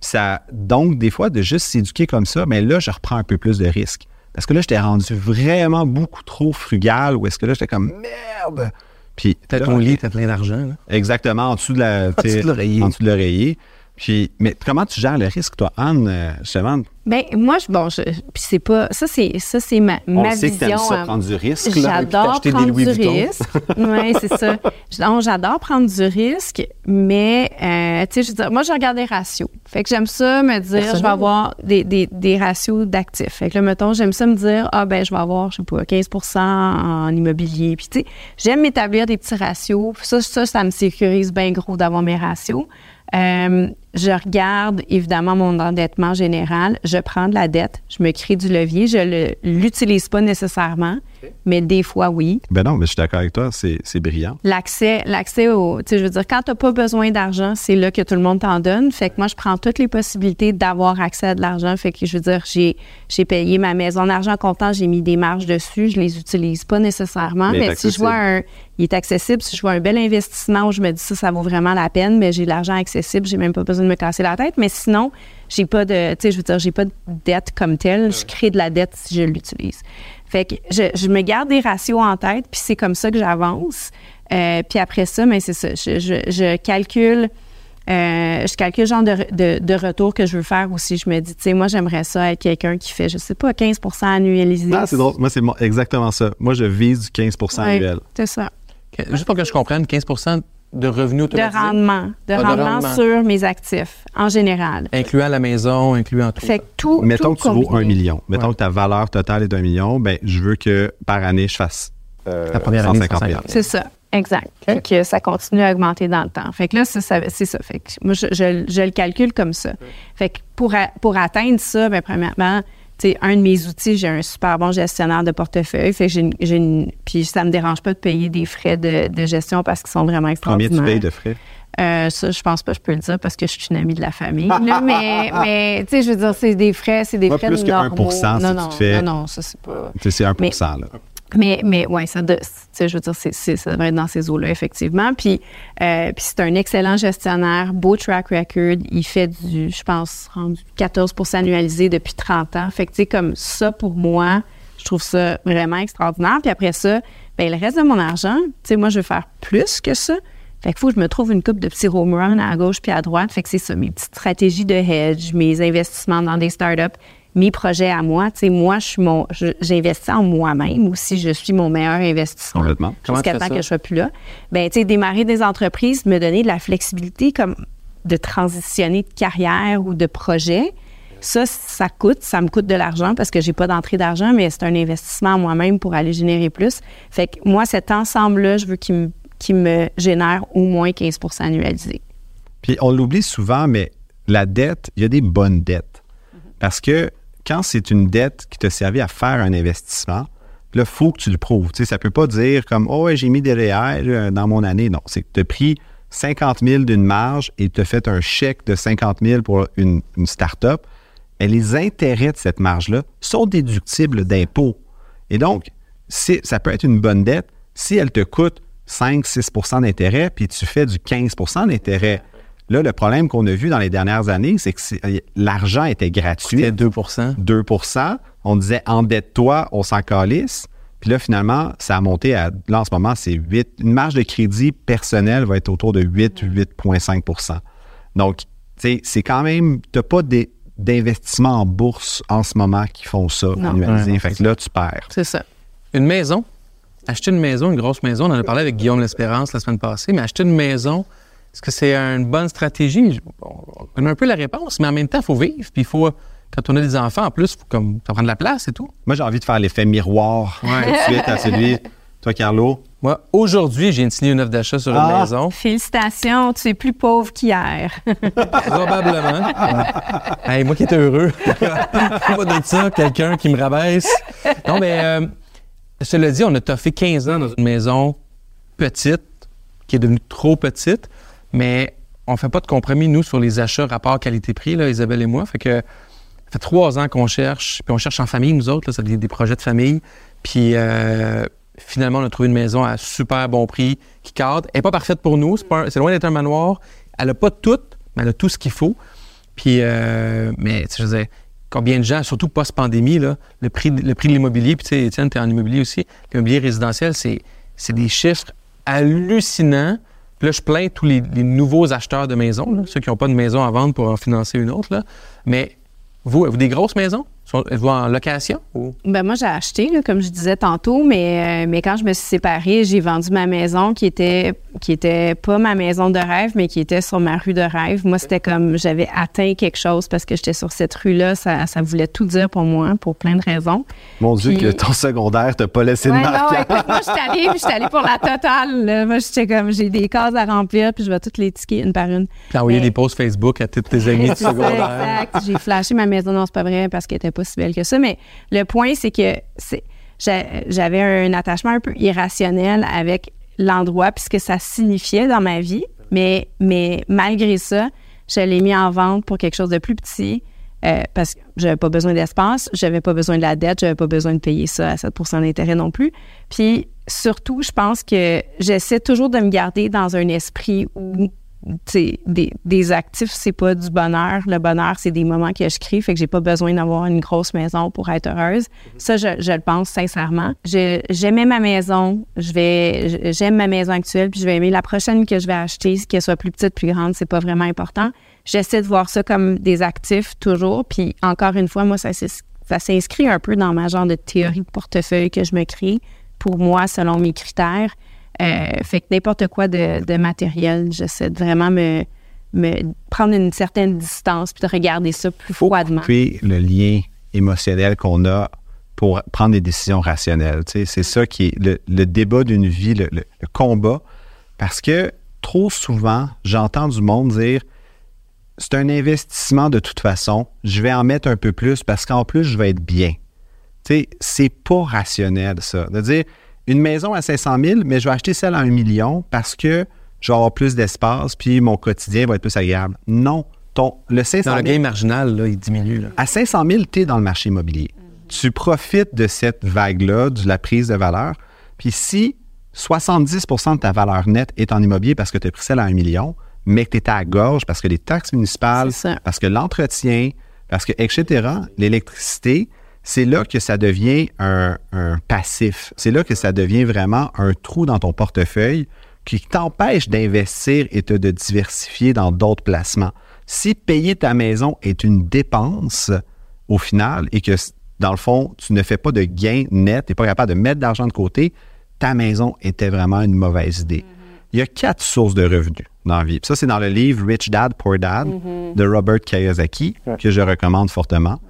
Ça, donc, des fois, de juste s'éduquer comme ça, mais là, je reprends un peu plus de risques. Parce que là, j'étais rendu vraiment beaucoup trop frugal, ou est-ce que là, j'étais comme merde. Puis, T'as là, ton lit, t'as plein d'argent. là. Exactement, en dessous de la- En dessous de l'oreiller. Puis, mais comment tu gères le risque, toi, Anne, euh, justement? Ben moi, je, bon, je, puis c'est pas, ça c'est, ça c'est ma, On ma le sait que vision. t'aimes ça, à- prendre du risque. là, puis J'adore des prendre Louis du Vuitton. risque. oui, c'est ça. Donc, j'adore prendre du risque, mais, euh, tu sais, je veux dire, moi, je regarde les ratios. Fait que j'aime ça me dire, je vais avoir des, des, des ratios d'actifs. Fait que là, mettons, j'aime ça me dire, ah, ben, je vais avoir, je sais pas, 15% en immobilier. Puis, tu sais, j'aime m'établir des petits ratios. Ça, ça, ça me sécurise bien gros d'avoir mes ratios. Euh, je regarde évidemment mon endettement général. Je prends de la dette. Je me crée du levier. Je ne l'utilise pas nécessairement, mais des fois, oui. Ben non, mais je suis d'accord avec toi, c'est c'est brillant. L'accès, l'accès au. Tu sais, je veux dire, quand tu n'as pas besoin d'argent, c'est là que tout le monde t'en donne. Fait que moi, je prends toutes les possibilités d'avoir accès à de l'argent. Fait que je veux dire, j'ai, j'ai payé ma maison en argent comptant, j'ai mis des marges dessus. Je les utilise pas nécessairement. Mais si je vois un. Il est accessible. Si je vois un bel investissement où je me dis ça, ça vaut vraiment la peine, mais j'ai de l'argent accessible, j'ai même pas besoin de me casser la tête. Mais sinon, j'ai pas de. Tu sais, je veux dire, j'ai pas de dette comme telle. Je crée de la dette si je l'utilise. Fait que je, je me garde des ratios en tête, puis c'est comme ça que j'avance. Euh, puis après ça, mais c'est ça, je, je, je calcule. euh, je calcule le genre de, de, de retour que je veux faire aussi. Je me dis, tu sais, moi, j'aimerais ça être quelqu'un qui fait, je sais pas, 15 annualisé. Ah, c'est drôle. Moi, c'est exactement ça. Moi, je vise du 15 Ouais, annuel. C'est ça. Juste pour que je comprenne, 15 de revenus De automatiques? rendement. De Ah, de rendement rendement. sur mes actifs, en général. Incluant la maison, incluant tout. Fait que tout. Mettons tout que tu vaux un million. Mettons Ouais. que ta valeur totale est d'un million. Ben, je veux que par année, je fasse euh, La première année, 150 000. 150 C'est ça, exact. Fait que ça continue à augmenter dans le temps. Fait que là, ça- c'est ça. Fait que moi, je, je- je le calcule comme ça. Fait que pour, a- pour atteindre ça, bien, premièrement, sais, un de mes outils, j'ai un super bon gestionnaire de portefeuille. Fait que j'ai une, j'ai une- puis ça me dérange pas de payer des frais de, de gestion parce qu'ils sont vraiment Combien extraordinaires. tu payes de frais? Euh, ça, je pense pas je peux le dire parce que je suis une amie de la famille. là, mais, mais tu sais, je veux dire, c'est des frais, c'est des Pas frais plus que normaux. 1% si non, tu non, te fais- non, non, ça c'est pas. Tu C'est 1 Mais- là. Mais, mais ça, je veux dire, ça devrait être dans ces eaux-là, effectivement. Puis, euh, puis c'est un excellent gestionnaire, beau track record. Il fait du, je pense, rendu 14% annualisé depuis 30 ans. Fait que, tu sais, comme ça, pour moi, je trouve ça vraiment extraordinaire. Puis après ça, ben le reste de mon argent, tu sais, moi, je veux faire plus que ça. Fait qu'il faut que je me trouve une coupe de petits home runs à gauche puis à droite. Fait que c'est ça, mes petites stratégies de hedge, mes investissements dans des startups, mes projets à moi. Tu sais, moi, je suis mon, j'investis en moi-même aussi. Je suis mon meilleur investissement. Complètement. Jusqu'à temps ça? que je sois plus là. Ben, tu sais, démarrer des entreprises, me donner de la flexibilité comme de transitionner de carrière ou de projet. Ça, ça coûte, ça me coûte de l'argent parce que j'ai pas d'entrée d'argent, mais c'est un investissement en moi-même pour aller générer plus. Fait que moi, cet ensemble-là, je veux qu'il me, qu'il me génère au moins 15% annualisé. Puis on l'oublie souvent, mais la dette, il y a des bonnes dettes. Parce que quand c'est une dette qui t'a servi à faire un investissement, là, il faut que tu le prouves. Ça ne peut pas dire comme Oh, ouais, j'ai mis des REER euh, dans mon année. Non, c'est que tu as pris 50 000 d'une marge et tu as fait un chèque de 50 000 pour une, une les intérêts de cette marge-là sont déductibles d'impôts. Et donc, ça peut être une bonne dette si elle te coûte 5-6% d'intérêt, puis tu fais du 15% d'intérêt. Là, le problème qu'on a vu dans les dernières années, c'est que euh, l'argent était gratuit. C'était 2% 2% On disait endette-toi, on s'en calisse. Puis là, finalement, ça a monté à. Là, en ce moment, c'est 8. Une marge de crédit personnelle va être autour de 8, 8,5 Donc, tu sais, c'est quand même. Tu n'as pas des- d'investissement en bourse en ce moment qui font ça, Non. annualisé. Ouais, fait que là, tu perds. C'est ça. Une maison? Acheter une maison, une grosse maison, on en a parlé avec Guillaume L'Espérance la semaine passée, mais acheter une maison, est-ce que c'est une bonne stratégie? On connaît un peu la réponse, mais en même temps, il faut vivre, puis il faut, quand on a des enfants, en plus, il faut comme, ça prend de la place et tout. Moi, j'ai envie de faire l'effet miroir tout de suite à celui. Toi, Carlo, Moi, aujourd'hui, j'ai signé une offre d'achat sur une Ah! maison. Félicitations, tu es plus pauvre qu'hier. Probablement. hey, moi qui étais heureux. pas de ça, quelqu'un qui me rabaisse. Non, mais euh, cela dit, on a toffé 15 ans dans une maison petite, qui est devenue trop petite, mais on fait pas de compromis, nous, sur les achats rapport qualité-prix, là, Isabelle et moi. Fait que ça fait trois ans qu'on cherche, puis on cherche en famille, nous autres, là, ça devient des projets de famille. Puis euh, finalement, on a trouvé une maison à super bon prix qui cadre. Elle n'est pas parfaite pour nous, c'est loin d'être un manoir. Elle n'a pas tout, mais elle a tout ce qu'il faut. Puis, euh, mais je veux dire, combien de gens, surtout post-pandémie, là, le prix, le prix de l'immobilier, puis tu sais, Étienne, tu es en immobilier aussi, l'immobilier résidentiel, c'est, c'est des chiffres hallucinants. Là, je plains tous les, nouveaux acheteurs de maisons, ceux qui n'ont pas de maison à vendre pour en financer une autre. Mais vous, avez-vous des grosses maisons? Êtes-vous en location? Ou? Ben moi, j'ai acheté, là, comme je disais tantôt, mais, euh, mais quand je me suis séparée, j'ai vendu ma maison qui était, qui était pas ma maison de rêve, mais qui était sur ma rue de rêve. Moi, c'était comme j'avais atteint quelque chose parce que j'étais sur cette rue-là. Ça, ça voulait tout dire pour moi, pour plein de raisons. mon Dieu, Puis- que ton secondaire t'a pas laissé de Ouais, non, marque. écoute, moi, je suis allée, puis je suis allée pour la totale. là. Moi, j'étais comme, j'ai des cases à remplir, puis je vais toutes les ticker une par une. Puis envoyer Mais- des posts Facebook à tous tes amis du C'est ça, secondaire. exact. J'ai flashé ma maison. Non, c'est pas vrai parce qu'elle était pas si que ça. Mais le point, c'est que j'avais un attachement un peu irrationnel avec l'endroit puisque ça signifiait dans ma vie. Mais, malgré ça, je l'ai mis en vente pour quelque chose de plus petit. euh, parce que j'avais pas besoin d'espace, j'avais pas besoin de la dette, j'avais pas besoin de payer ça à 7% d'intérêt non plus. Puis surtout, je pense que j'essaie toujours de me garder dans un esprit où des, des actifs, c'est pas du bonheur. Le bonheur, c'est des moments que je crée, fait que j'ai pas besoin d'avoir une grosse maison pour être heureuse. Ça, je, je le pense sincèrement. J'aimais ma maison, je vais, j'aime ma maison actuelle, puis je vais aimer la prochaine que je vais acheter, qu'elle soit plus petite, plus grande, c'est pas vraiment important. J'essaie de voir ça comme des actifs toujours, puis encore une fois, moi, ça, ça s'inscrit un peu dans ma genre de théorie de portefeuille que je me crée pour moi, selon mes critères. Euh, fait que n'importe quoi de, de matériel, j'essaie de vraiment me, me prendre une certaine distance puis de regarder ça plus froidement. Puis le lien émotionnel qu'on a pour prendre des décisions rationnelles. Tu sais, c'est ça qui est le, le débat d'une vie, le, le- le combat. Parce que trop souvent, j'entends du monde dire c'est un investissement de toute façon, je vais en mettre un peu plus parce qu'en plus, je vais être bien. Tu sais, c'est pas rationnel, ça. De dire une maison à 500 000, mais je vais acheter celle à 1 million parce que je vais avoir plus d'espace puis mon quotidien va être plus agréable. Non. Ton, le 500 Dans le 000 gain marginal, là, il diminue. Là. à 500 000, tu es dans le marché immobilier. Tu profites de cette vague-là, de la prise de valeur. Puis si 70% de ta valeur nette est en immobilier parce que tu as pris celle à 1 million, mais que tu étais à gorge parce que les taxes municipales, parce que l'entretien, parce que, etc., l'électricité, c'est là que ça devient un, un passif. C'est là que ça devient vraiment un trou dans ton portefeuille qui t'empêche d'investir et te- de diversifier dans d'autres placements. Si payer ta maison est une dépense au final et que, dans le fond, tu ne fais pas de gain net, tu n'es pas capable de mettre d'argent de côté, ta maison était vraiment une mauvaise idée. Il y a quatre sources de revenus dans la vie. Puis ça, c'est dans le livre Rich Dad, Poor Dad de Robert Kiyosaki, que je recommande fortement.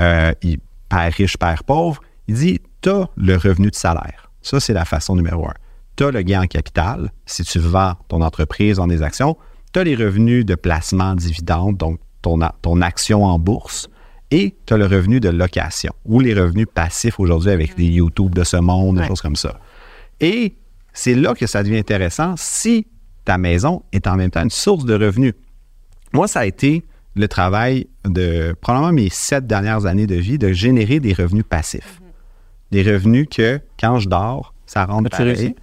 Euh, il, père riche, père pauvre. Il dit, tu as le revenu de salaire. Ça, c'est la façon numéro un. Tu as le gain en capital, si tu vends ton entreprise en des actions. Tu as les revenus de placement, dividendes, donc ton, action en bourse. Et tu as le revenu de location ou les revenus passifs aujourd'hui avec les YouTube de ce monde, des choses comme ça. Et c'est là que ça devient intéressant si ta maison est en même temps une source de revenus. Moi, ça a été le travail de probablement mes sept dernières années de vie de générer des revenus passifs. Des revenus que, quand je dors, ça rentre pareil. réussi?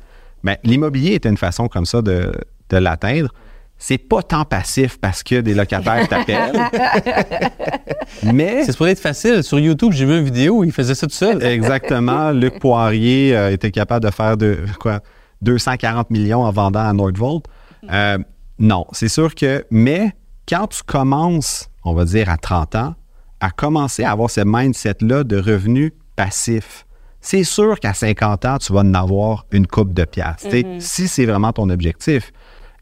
Ben, L'immobilier était une façon comme ça de, de l'atteindre. C'est pas tant passif parce que des locataires t'appellent. mais C'est supposé être facile. Sur YouTube, j'ai vu une vidéo où il faisait ça tout seul. Exactement. Luc Poirier euh, était capable de faire de, quoi, 240 millions en vendant à Nordvolt. Euh, non, c'est sûr que. Mais quand tu commences, on va dire à 30 ans, à commencer à avoir ce mindset-là de revenus passifs, c'est sûr qu'à 50 ans, tu vas en avoir une coupe de piastres. sais, Si c'est vraiment ton objectif.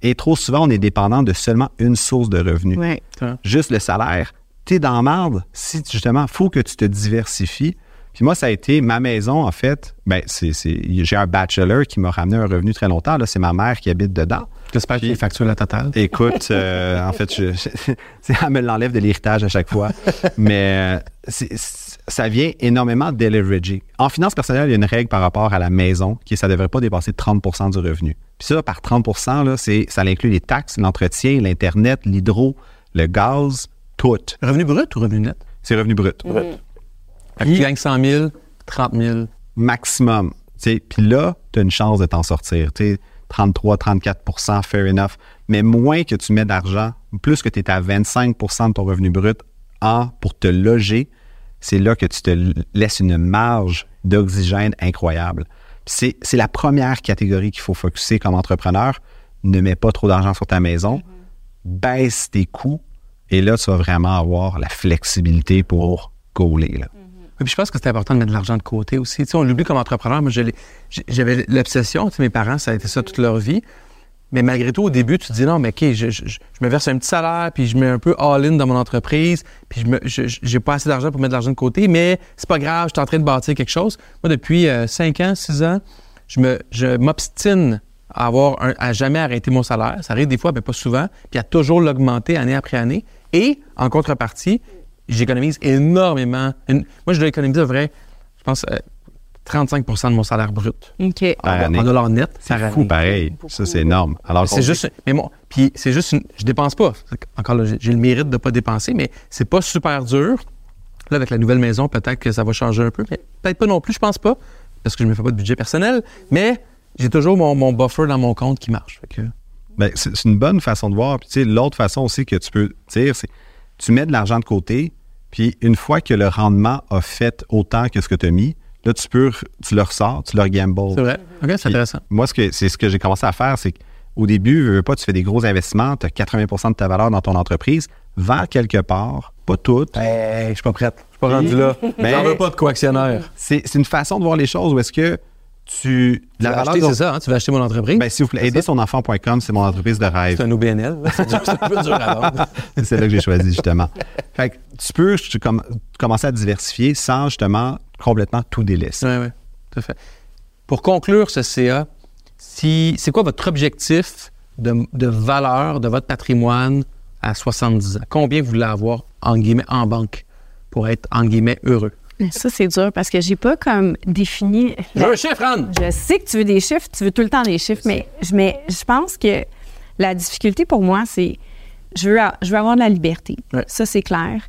Et trop souvent, on est dépendant de seulement une source de revenus Ouais. juste le salaire, tu es dans marde si tu- justement, il faut que tu te diversifies. Puis moi, ça a été ma maison, en fait. Ben, c'est, c'est- j'ai un bachelor qui m'a ramené un revenu très longtemps. Là, c'est ma mère qui habite dedans. J'espère qu'il facture la totale. Écoute, euh, en fait, je, je- c'est- elle me l'enlève de l'héritage à chaque fois. Mais euh, c'est- c'est- ça vient énormément déleverager. En finance personnelle, il y a une règle par rapport à la maison qui est ça ne devrait pas dépasser 30% du revenu. Puis ça, par 30 là, c'est, ça inclut les taxes, l'entretien, l'Internet, l'hydro, le gaz, tout. Revenu brut ou revenu net? C'est revenu brut. Fait que tu gagnes 100 000, 30 000. Maximum. Tu Puis là, tu as une chance de t'en sortir. Tu sais, 33, 34% fair enough. Mais moins que tu mets d'argent, plus que tu es à 25% de ton revenu brut en, pour te loger, c'est là que tu te laisses une marge d'oxygène incroyable. C'est la première catégorie qu'il faut focuser comme entrepreneur. Ne mets pas trop d'argent sur ta maison. Baisse tes coûts. Et là, tu vas vraiment avoir la flexibilité pour gauler. Là. Oui, puis je pense que c'est important de mettre de l'argent de côté aussi. Tu sais, on l'oublie comme entrepreneur. Moi, j'avais l'obsession. Mes parents, ça a été ça toute leur vie. Mais malgré tout, au début, tu te dis non, mais OK, je, je- me verse un petit salaire, puis je mets un peu all-in dans mon entreprise, puis je j'ai pas assez d'argent pour mettre de l'argent de côté, mais c'est pas grave, je suis en train de bâtir quelque chose. Moi, depuis 5 ans, 6 ans, je m'obstine à avoir à jamais arrêter mon salaire. Ça arrive des fois, mais pas souvent, puis à toujours l'augmenter année après année. Et en contrepartie, j'économise énormément. Une- moi, je dois économiser à vrai, je pense, euh, 35% de mon salaire brut. OK. Par En, année. en dollars net. C'est fou, année. pareil. Ça, c'est énorme. Alors C'est juste, mais bon, puis c'est juste, une, je dépense pas. Encore là, j'ai- le mérite de pas dépenser, mais c'est pas super dur. Là, avec la nouvelle maison, peut-être que ça va changer un peu, mais peut-être pas non plus, je pense pas, parce que je me fais pas de budget personnel. Mais j'ai toujours mon, mon buffer dans mon compte qui marche. Fait que Ben, c'est c'est une bonne façon de voir. Puis, tu sais, l'autre façon aussi que tu peux dire, c'est tu mets de l'argent de côté, puis une fois que le rendement a fait autant que ce que tu as mis, là, tu peux, tu le ressors, tu le gambles. C'est vrai. OK, c'est intéressant. Moi, ce que, c'est ce que j'ai commencé à faire, c'est qu'au début, veux, veux pas, tu fais des gros investissements, tu as 80% de ta valeur dans ton entreprise, vends quelque part, pas toutes. Hey, je suis pas prête. Je suis pas rendu là. Ben, J'en veux pas de coactionnaire. C'est c'est une façon de voir les choses où est-ce que tu. Vas acheter, c'est ça, hein? Tu vas acheter mon entreprise? Ben, s'il vous plaît, aider son enfant.com, c'est mon entreprise de rêve. c'est un OBNL. C'est un peu dur à vendre. c'est là que j'ai choisi, justement. Fait que tu peux tu com- commencer à diversifier sans, justement, complètement tout délaisser. Oui, oui, tout à fait. Pour conclure ce CA, si, c'est quoi votre objectif de, de valeur de votre patrimoine à 70 ans? Combien vous voulez avoir, en guillemets, en banque pour être, en guillemets, heureux? Ça, c'est dur parce que j'ai pas comme défini. Je veux un chiffre, Anne! Je sais que tu veux des chiffres, tu veux tout le temps des chiffres, mais je, mais je pense que la difficulté pour moi, c'est je veux, je veux avoir de la liberté. Ouais. Ça, c'est clair.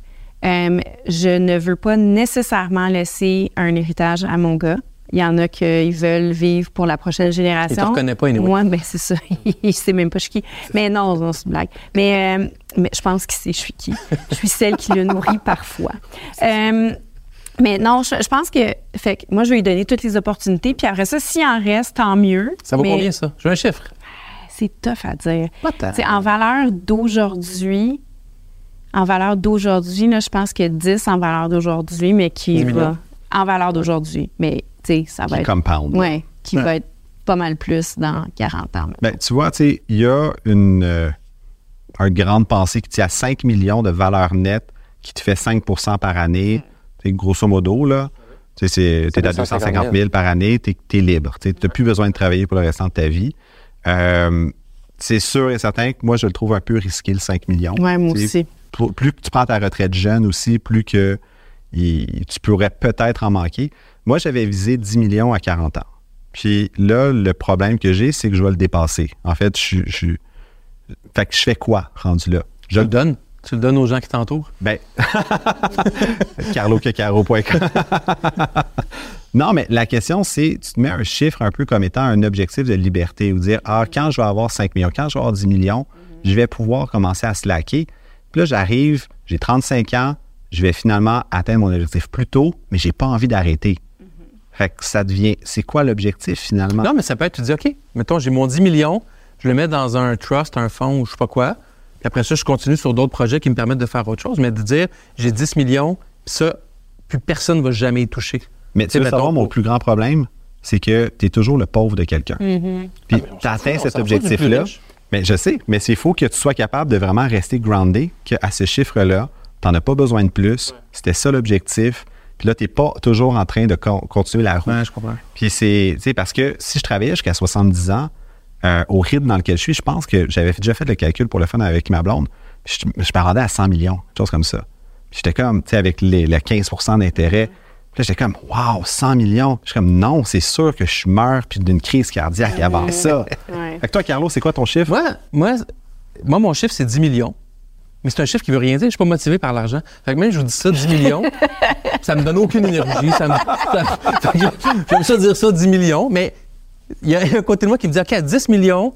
Euh, je ne veux pas nécessairement laisser un héritage à mon gars. Il y en a qui veulent vivre pour la prochaine génération. Il te reconnaît pas, anyway. Moi, ben, c'est ça. il sait même pas je suis qui. Mais non, non, c'est une blague. Mais, euh, mais je pense qu'il sait je suis qui. Je suis celle qui le nourrit parfois. Euh, mais non, je, je pense que, fait que moi, je vais lui donner toutes les opportunités. Puis après ça, s'il en reste, tant mieux. Ça vaut Mais combien, ça? Je veux un chiffre. C'est tough à dire. Pas tant. Tu sais, en valeur d'aujourd'hui, en valeur d'aujourd'hui, là, je pense que 10 en valeur d'aujourd'hui, mais qui 10 millions. va en valeur d'aujourd'hui. Mais tu sais, ça va Qui être. compound. Ouais, qui va être pas mal plus dans 40 ans. Ben, tu vois, tu sais, il y a une, euh, une grande pensée qui à 5 millions de valeur nette qui te fait 5% par année. Grosso modo, là. Tu es à 250 000 par année, tu es, libre. Tu n'as plus besoin de travailler pour le restant de ta vie. Euh, c'est sûr et certain que moi, je le trouve un peu risqué, le 5 millions. Ouais, moi aussi. Plus, plus que tu prends ta retraite jeune aussi, plus que il- tu pourrais peut-être en manquer. Moi, j'avais visé 10 millions à 40 ans. Puis là, le problème que j'ai, c'est que je vais le dépasser. En fait, je Fait que je fais quoi rendu là? Je le donne. Tu le donnes aux gens qui t'entourent? Ben. carlocacaro.com. non, mais la question, c'est tu te mets un chiffre un peu comme étant un objectif de liberté ou dire Ah, quand je vais avoir 5 millions, quand je vais avoir 10 millions, je vais pouvoir commencer à slacker. Puis là, j'arrive, j'ai 35 ans, je vais finalement atteindre mon objectif plus tôt, mais j'ai pas envie d'arrêter. Fait que ça devient. C'est quoi l'objectif finalement? Non, mais ça peut être, tu dis, OK, mettons, j'ai mon 10 millions, je le mets dans un trust, un fonds ou je sais pas quoi. Puis après ça, je continue sur d'autres projets qui me permettent de faire autre chose. Mais de dire, j'ai 10 millions, puis ça, plus personne ne va jamais y toucher. Mais tu sais, mettons, mon plus grand problème, c'est que tu es toujours le pauvre de quelqu'un. Puis tu atteins cet objectif-là. Mais je sais, mais c'est faut que tu sois capable de vraiment rester groundé, qu'à ce chiffre-là, tu n'en as pas besoin de plus. C'était ça l'objectif. Puis là, tu n'es pas toujours en train de con- continuer la route. Ouais, je comprends. Puis c'est, tu sais, parce que si je travaillais jusqu'à 70 ans, euh, au rythme dans lequel je suis, je pense que j'avais déjà fait le calcul pour le fun avec ma blonde. Je, je me rendais à 100 millions, quelque chose comme ça. J'étais comme, tu sais, avec les, le 15% d'intérêt. Puis là, j'étais comme, waouh, 100 millions. Je suis comme, non, c'est sûr que je meurs puis d'une crise cardiaque avant ça. Ouais. Fait que toi, Carlo, c'est quoi ton chiffre? Moi, moi, moi, mon chiffre, c'est 10 millions. Mais c'est un chiffre qui veut rien dire. Je suis pas motivé par l'argent. Fait que même, je vous dis ça, 10 millions, ça me donne aucune énergie. Ça me, ça- fait que J'aime ça dire ça, 10 millions, mais il y a un côté de moi qui me dit, OK, à 10 millions,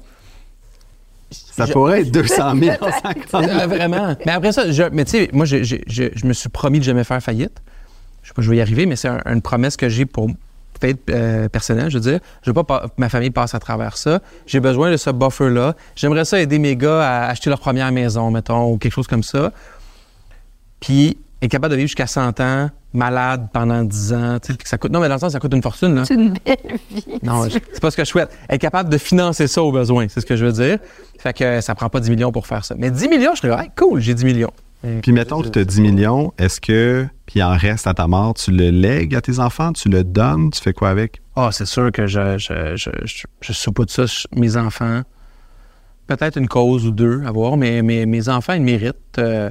Ça je- pourrait être 200 000, 150 Euh, vraiment. Mais après ça, je, mais tu sais, moi, je, je- je- je me suis promis de jamais faire faillite. Je sais pas, je vais y arriver, mais c'est un- une promesse que j'ai pour faillite euh, personnelle, je veux dire. Je veux pas pa- que ma famille passe à travers ça. J'ai besoin de ce buffer-là. J'aimerais ça aider mes gars à acheter leur première maison, mettons, ou quelque chose comme ça. Puis, être capable de vivre jusqu'à 100 ans, malade pendant 10 ans, tu sais, puis que ça coûte... Non, mais dans le sens, ça coûte une fortune, là. C'est une belle vie. Non, c'est pas ce que je souhaite. Être capable de financer ça au besoin, c'est ce que je veux dire. Fait que ça prend pas 10 millions pour faire ça. Mais 10 millions, je serais, hey, cool, j'ai 10 millions. Puis mettons que tu as 10 millions, est-ce que, puis il en reste à ta mort, tu le lègues à tes enfants, tu le donnes, tu fais quoi avec? Ah, c'est sûr que je, je, je, je, ça mes enfants. Peut-être une cause ou deux à voir, mais, mais mes enfants, ils méritent. euh,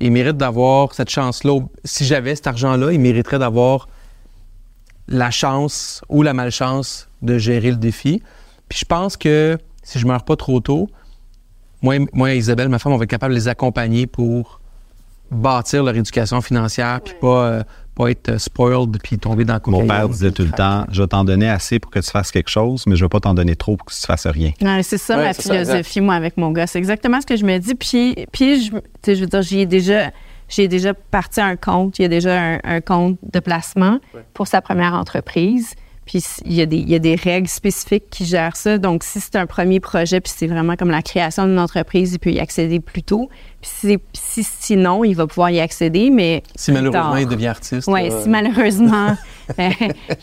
ils méritent d'avoir cette chance-là. Si j'avais cet argent-là, ils mériteraient d'avoir la chance ou la malchance de gérer le défi. Puis je pense que si je meurs pas trop tôt, moi, et- moi et Isabelle, ma femme, on va être capable de les accompagner pour bâtir leur éducation financière, puis pas, euh, pas être euh, spoiled puis tomber dans le Mon cocaïne, père disait tout le temps, je vais t'en donner assez pour que tu fasses quelque chose, mais je vais pas t'en donner trop pour que tu fasses rien. C'est ça Ouais, ma ça, philosophie, moi, avec mon gars. C'est exactement ce que je me dis. Puis, puis je, tu sais, je veux dire, j'y ai déjà, j'ai déjà parti un compte. Il y a déjà un, un compte de placement pour sa première entreprise. Puis il y, a des, il y a des règles spécifiques qui gèrent ça. Donc, si c'est un premier projet, puis c'est vraiment comme la création d'une entreprise, il peut y accéder plus tôt. Puis si, si sinon, il va pouvoir y accéder, mais Si malheureusement tard. il devient artiste. Oui, là, si malheureusement euh,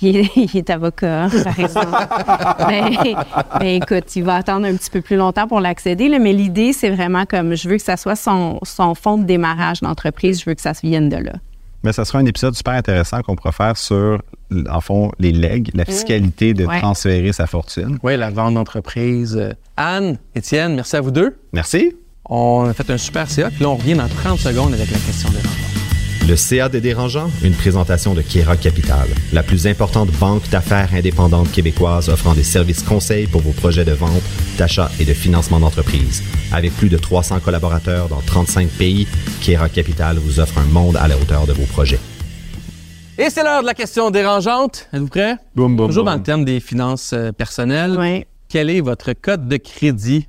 il, est, il est avocat, par exemple. mais, mais écoute, il va attendre un petit peu plus longtemps pour l'accéder. là, Mais l'idée, c'est vraiment comme je veux que ça soit son, son fond de démarrage d'entreprise, je veux que ça se vienne de là. Mais ça sera un épisode super intéressant qu'on pourra faire sur, en fond, les legs, la fiscalité de Ouais. transférer sa fortune. Oui, la vente d'entreprise. Euh, Anne, Étienne, merci à vous deux. Merci. On a fait un super CA, puis là, on revient dans 30 secondes avec la question de l'enfant. Le CA des dérangeants, une présentation de Kera Capital, la plus importante banque d'affaires indépendante québécoise offrant des services conseils pour vos projets de vente, d'achat et de financement d'entreprise. Avec plus de 300 collaborateurs dans 35 pays, Kera Capital vous offre un monde à la hauteur de vos projets. Et c'est l'heure de la question dérangeante. Êtes-vous prêts? Boum, boum, Toujours boum. dans le thème des finances euh, personnelles. Oui. Quel est votre code de crédit?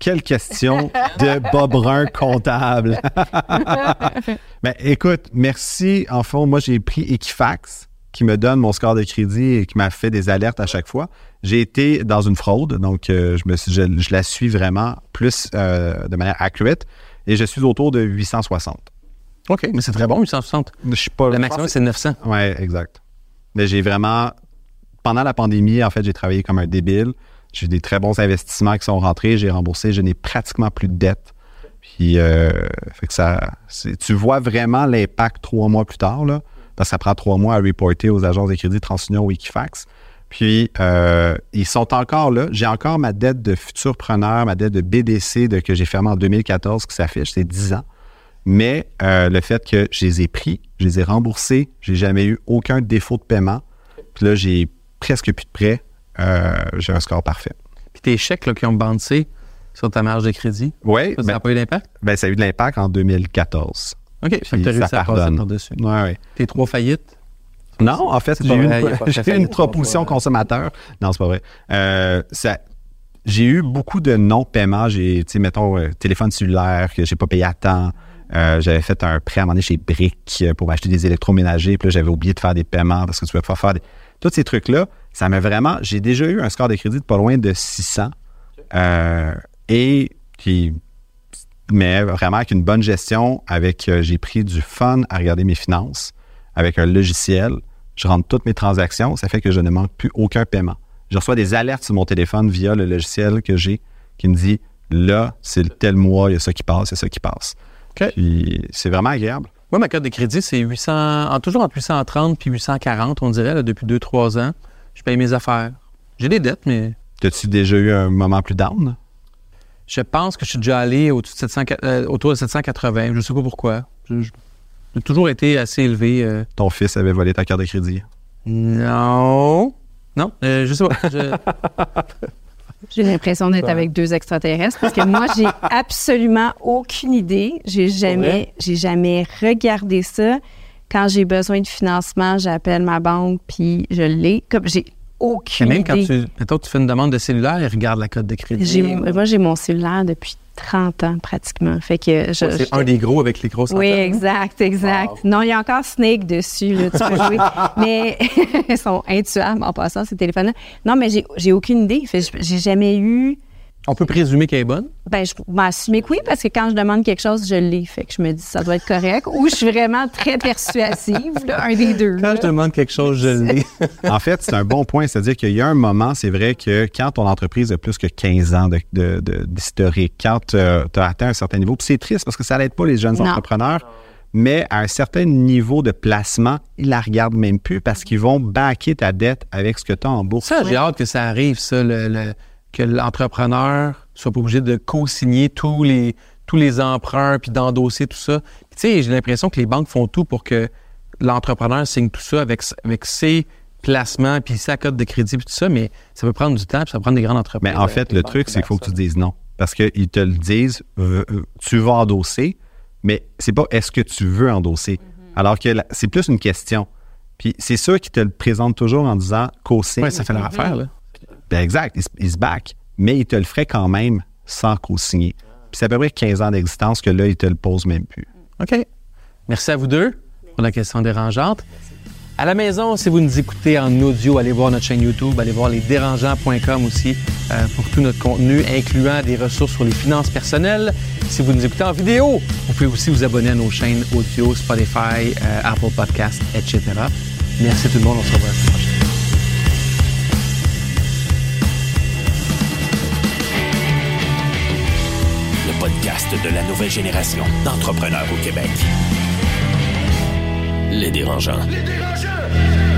Quelle question de Bob Brun comptable. ben, écoute, merci. En fond, moi, j'ai pris Equifax qui me donne mon score de crédit et qui m'a fait des alertes à chaque fois. J'ai été dans une fraude, donc euh, je, me suis- je, je la suis vraiment plus euh, de manière accurate et je suis autour de 860. OK, mais c'est très bon, 860. Je suis pas Le maximum, c'est 900. Oui, exact. Mais j'ai vraiment. Pendant la pandémie, en fait, j'ai travaillé comme un débile. J'ai des très bons investissements qui sont rentrés. J'ai remboursé. Je n'ai pratiquement plus de dettes. Puis, euh, fait que ça. Tu vois vraiment l'impact trois mois plus tard, là, parce que ça prend trois mois à reporter aux agences de crédit TransUnion ou Equifax. Puis, euh, ils sont encore là. J'ai encore ma dette de futur preneur, ma dette de BDC de, que j'ai fermée en 2014 qui s'affiche. C'est 10 ans. Mais euh, le fait que je les ai pris, je les ai remboursés, j'ai jamais eu aucun défaut de paiement. Puis là, j'ai presque plus de prêts. Euh, j'ai un score parfait. Puis tes chèques là, qui ont bouncé sur ta marge de crédit, Oui, ça n'a ben, pas eu d'impact? ben, ça a eu de l'impact en 2014. OK, Puis t'as réussi à passer par-dessus. Ouais, ouais. Tes trois faillites? Non, en fait, j'ai eu, une, j'ai proposition consommateur. Non, c'est pas vrai. Euh, ça- j'ai eu beaucoup de non-paiements. J'ai, tu sais, mettons, euh, téléphone cellulaire que j'ai pas payé à temps. Euh, j'avais fait un prêt à un moment donné chez Brick pour m'acheter des électroménagers. Puis là, j'avais oublié de faire des paiements parce que tu pouvais pas faire des... Tous ces trucs-là, ça m'a vraiment... J'ai déjà eu un score de crédit de pas loin de 600. Euh, et qui... Mais vraiment avec une bonne gestion, avec euh, j'ai pris du fun à regarder mes finances, avec un logiciel, je rentre toutes mes transactions, ça fait que je ne manque plus aucun paiement. Je reçois des alertes sur mon téléphone via le logiciel que j'ai qui me dit là, c'est le tel mois, il y a ça qui passe, il y a ça qui passe. OK. Puis c'est vraiment agréable. Moi, ma cote de crédit, c'est 800, en- toujours entre 830 puis 840, on dirait, là, depuis 2-3 ans. Je paye mes affaires. J'ai des dettes, mais T'as-tu déjà eu un moment plus down? je pense que je suis déjà allé au-dessus de 700 euh, autour de 780. Je ne sais pas pourquoi. J'ai toujours été assez élevé. euh. Ton fils avait volé ta carte de crédit? Non. Non, euh, je sais pas. Je- J'ai l'impression d'être avec deux extraterrestres parce que moi, j'ai absolument aucune idée. J'ai jamais, j'ai jamais regardé ça. Quand j'ai besoin de financement, j'appelle ma banque puis je l'ai. Comme j'ai Mais aucune même quand idée. tu, mettons, tu fais une demande de cellulaire, ils regardent la cote de crédit. Moi, j'ai mon cellulaire depuis 30 ans pratiquement. Fait que je, C'est je- un des gros avec les grosses Oui, exact, exact. Non, il y a encore Snake dessus, là, tu peux jouer. mais ils sont intuables en passant, ces téléphones-là. Non, mais j'ai, j'ai aucune idée. Fait, j'ai jamais eu. On peut présumer qu'elle est bonne? Ben, je m'assumer que oui, parce que quand je demande quelque chose, je l'ai. Fait que je me dis, ça doit être correct. Ou je suis vraiment très persuasive, là, un des deux. Quand là. je demande quelque chose, je l'ai. En fait, c'est un bon point. C'est-à-dire qu'il y a un moment, c'est vrai que quand ton entreprise a plus que 15 ans de- de- de- d'historique, quand tu as atteint un certain niveau, puis c'est triste parce que ça n'aide pas les jeunes Non. entrepreneurs, mais à un certain niveau de placement, ils la regardent même plus parce qu'ils vont backer ta dette avec ce que tu as en bourse. Ça, j'ai hâte que ça arrive, ça, le- le- que l'entrepreneur soit pas obligé de co-signer tous les, tous les emprunts puis d'endosser tout ça. Tu sais, j'ai l'impression que les banques font tout pour que l'entrepreneur signe tout ça avec, avec ses placements puis sa cote de crédit puis tout ça, mais ça peut prendre du temps puis ça peut prendre des grandes entreprises. Mais en fait, le truc, c'est qu'il faut que tu dises non. Parce qu'ils te le disent, euh, tu vas endosser, mais c'est pas est-ce que tu veux endosser. Alors que c'est plus une question. Puis c'est sûr qu'ils te le présentent toujours en disant co-signe. Ouais, ça fait leur affaire, là. Ben exact, il, se- back, mais il te le ferait quand même sans co-signer. Puis c'est à peu près 15 ans d'existence que là, il te le pose même plus. OK. Merci à vous deux pour la question dérangeante. À la maison, si vous nous écoutez en audio, allez voir notre chaîne YouTube, allez voir lesdérangeants.com aussi euh, pour tout notre contenu, incluant des ressources sur les finances personnelles. Si vous nous écoutez en vidéo, vous pouvez aussi vous abonner à nos chaînes audio, Spotify, euh, Apple Podcasts, etc. Merci tout le monde. On se revoit la prochaine. Podcast de la nouvelle génération d'entrepreneurs au Québec. Les dérangeants. Les dérangeants!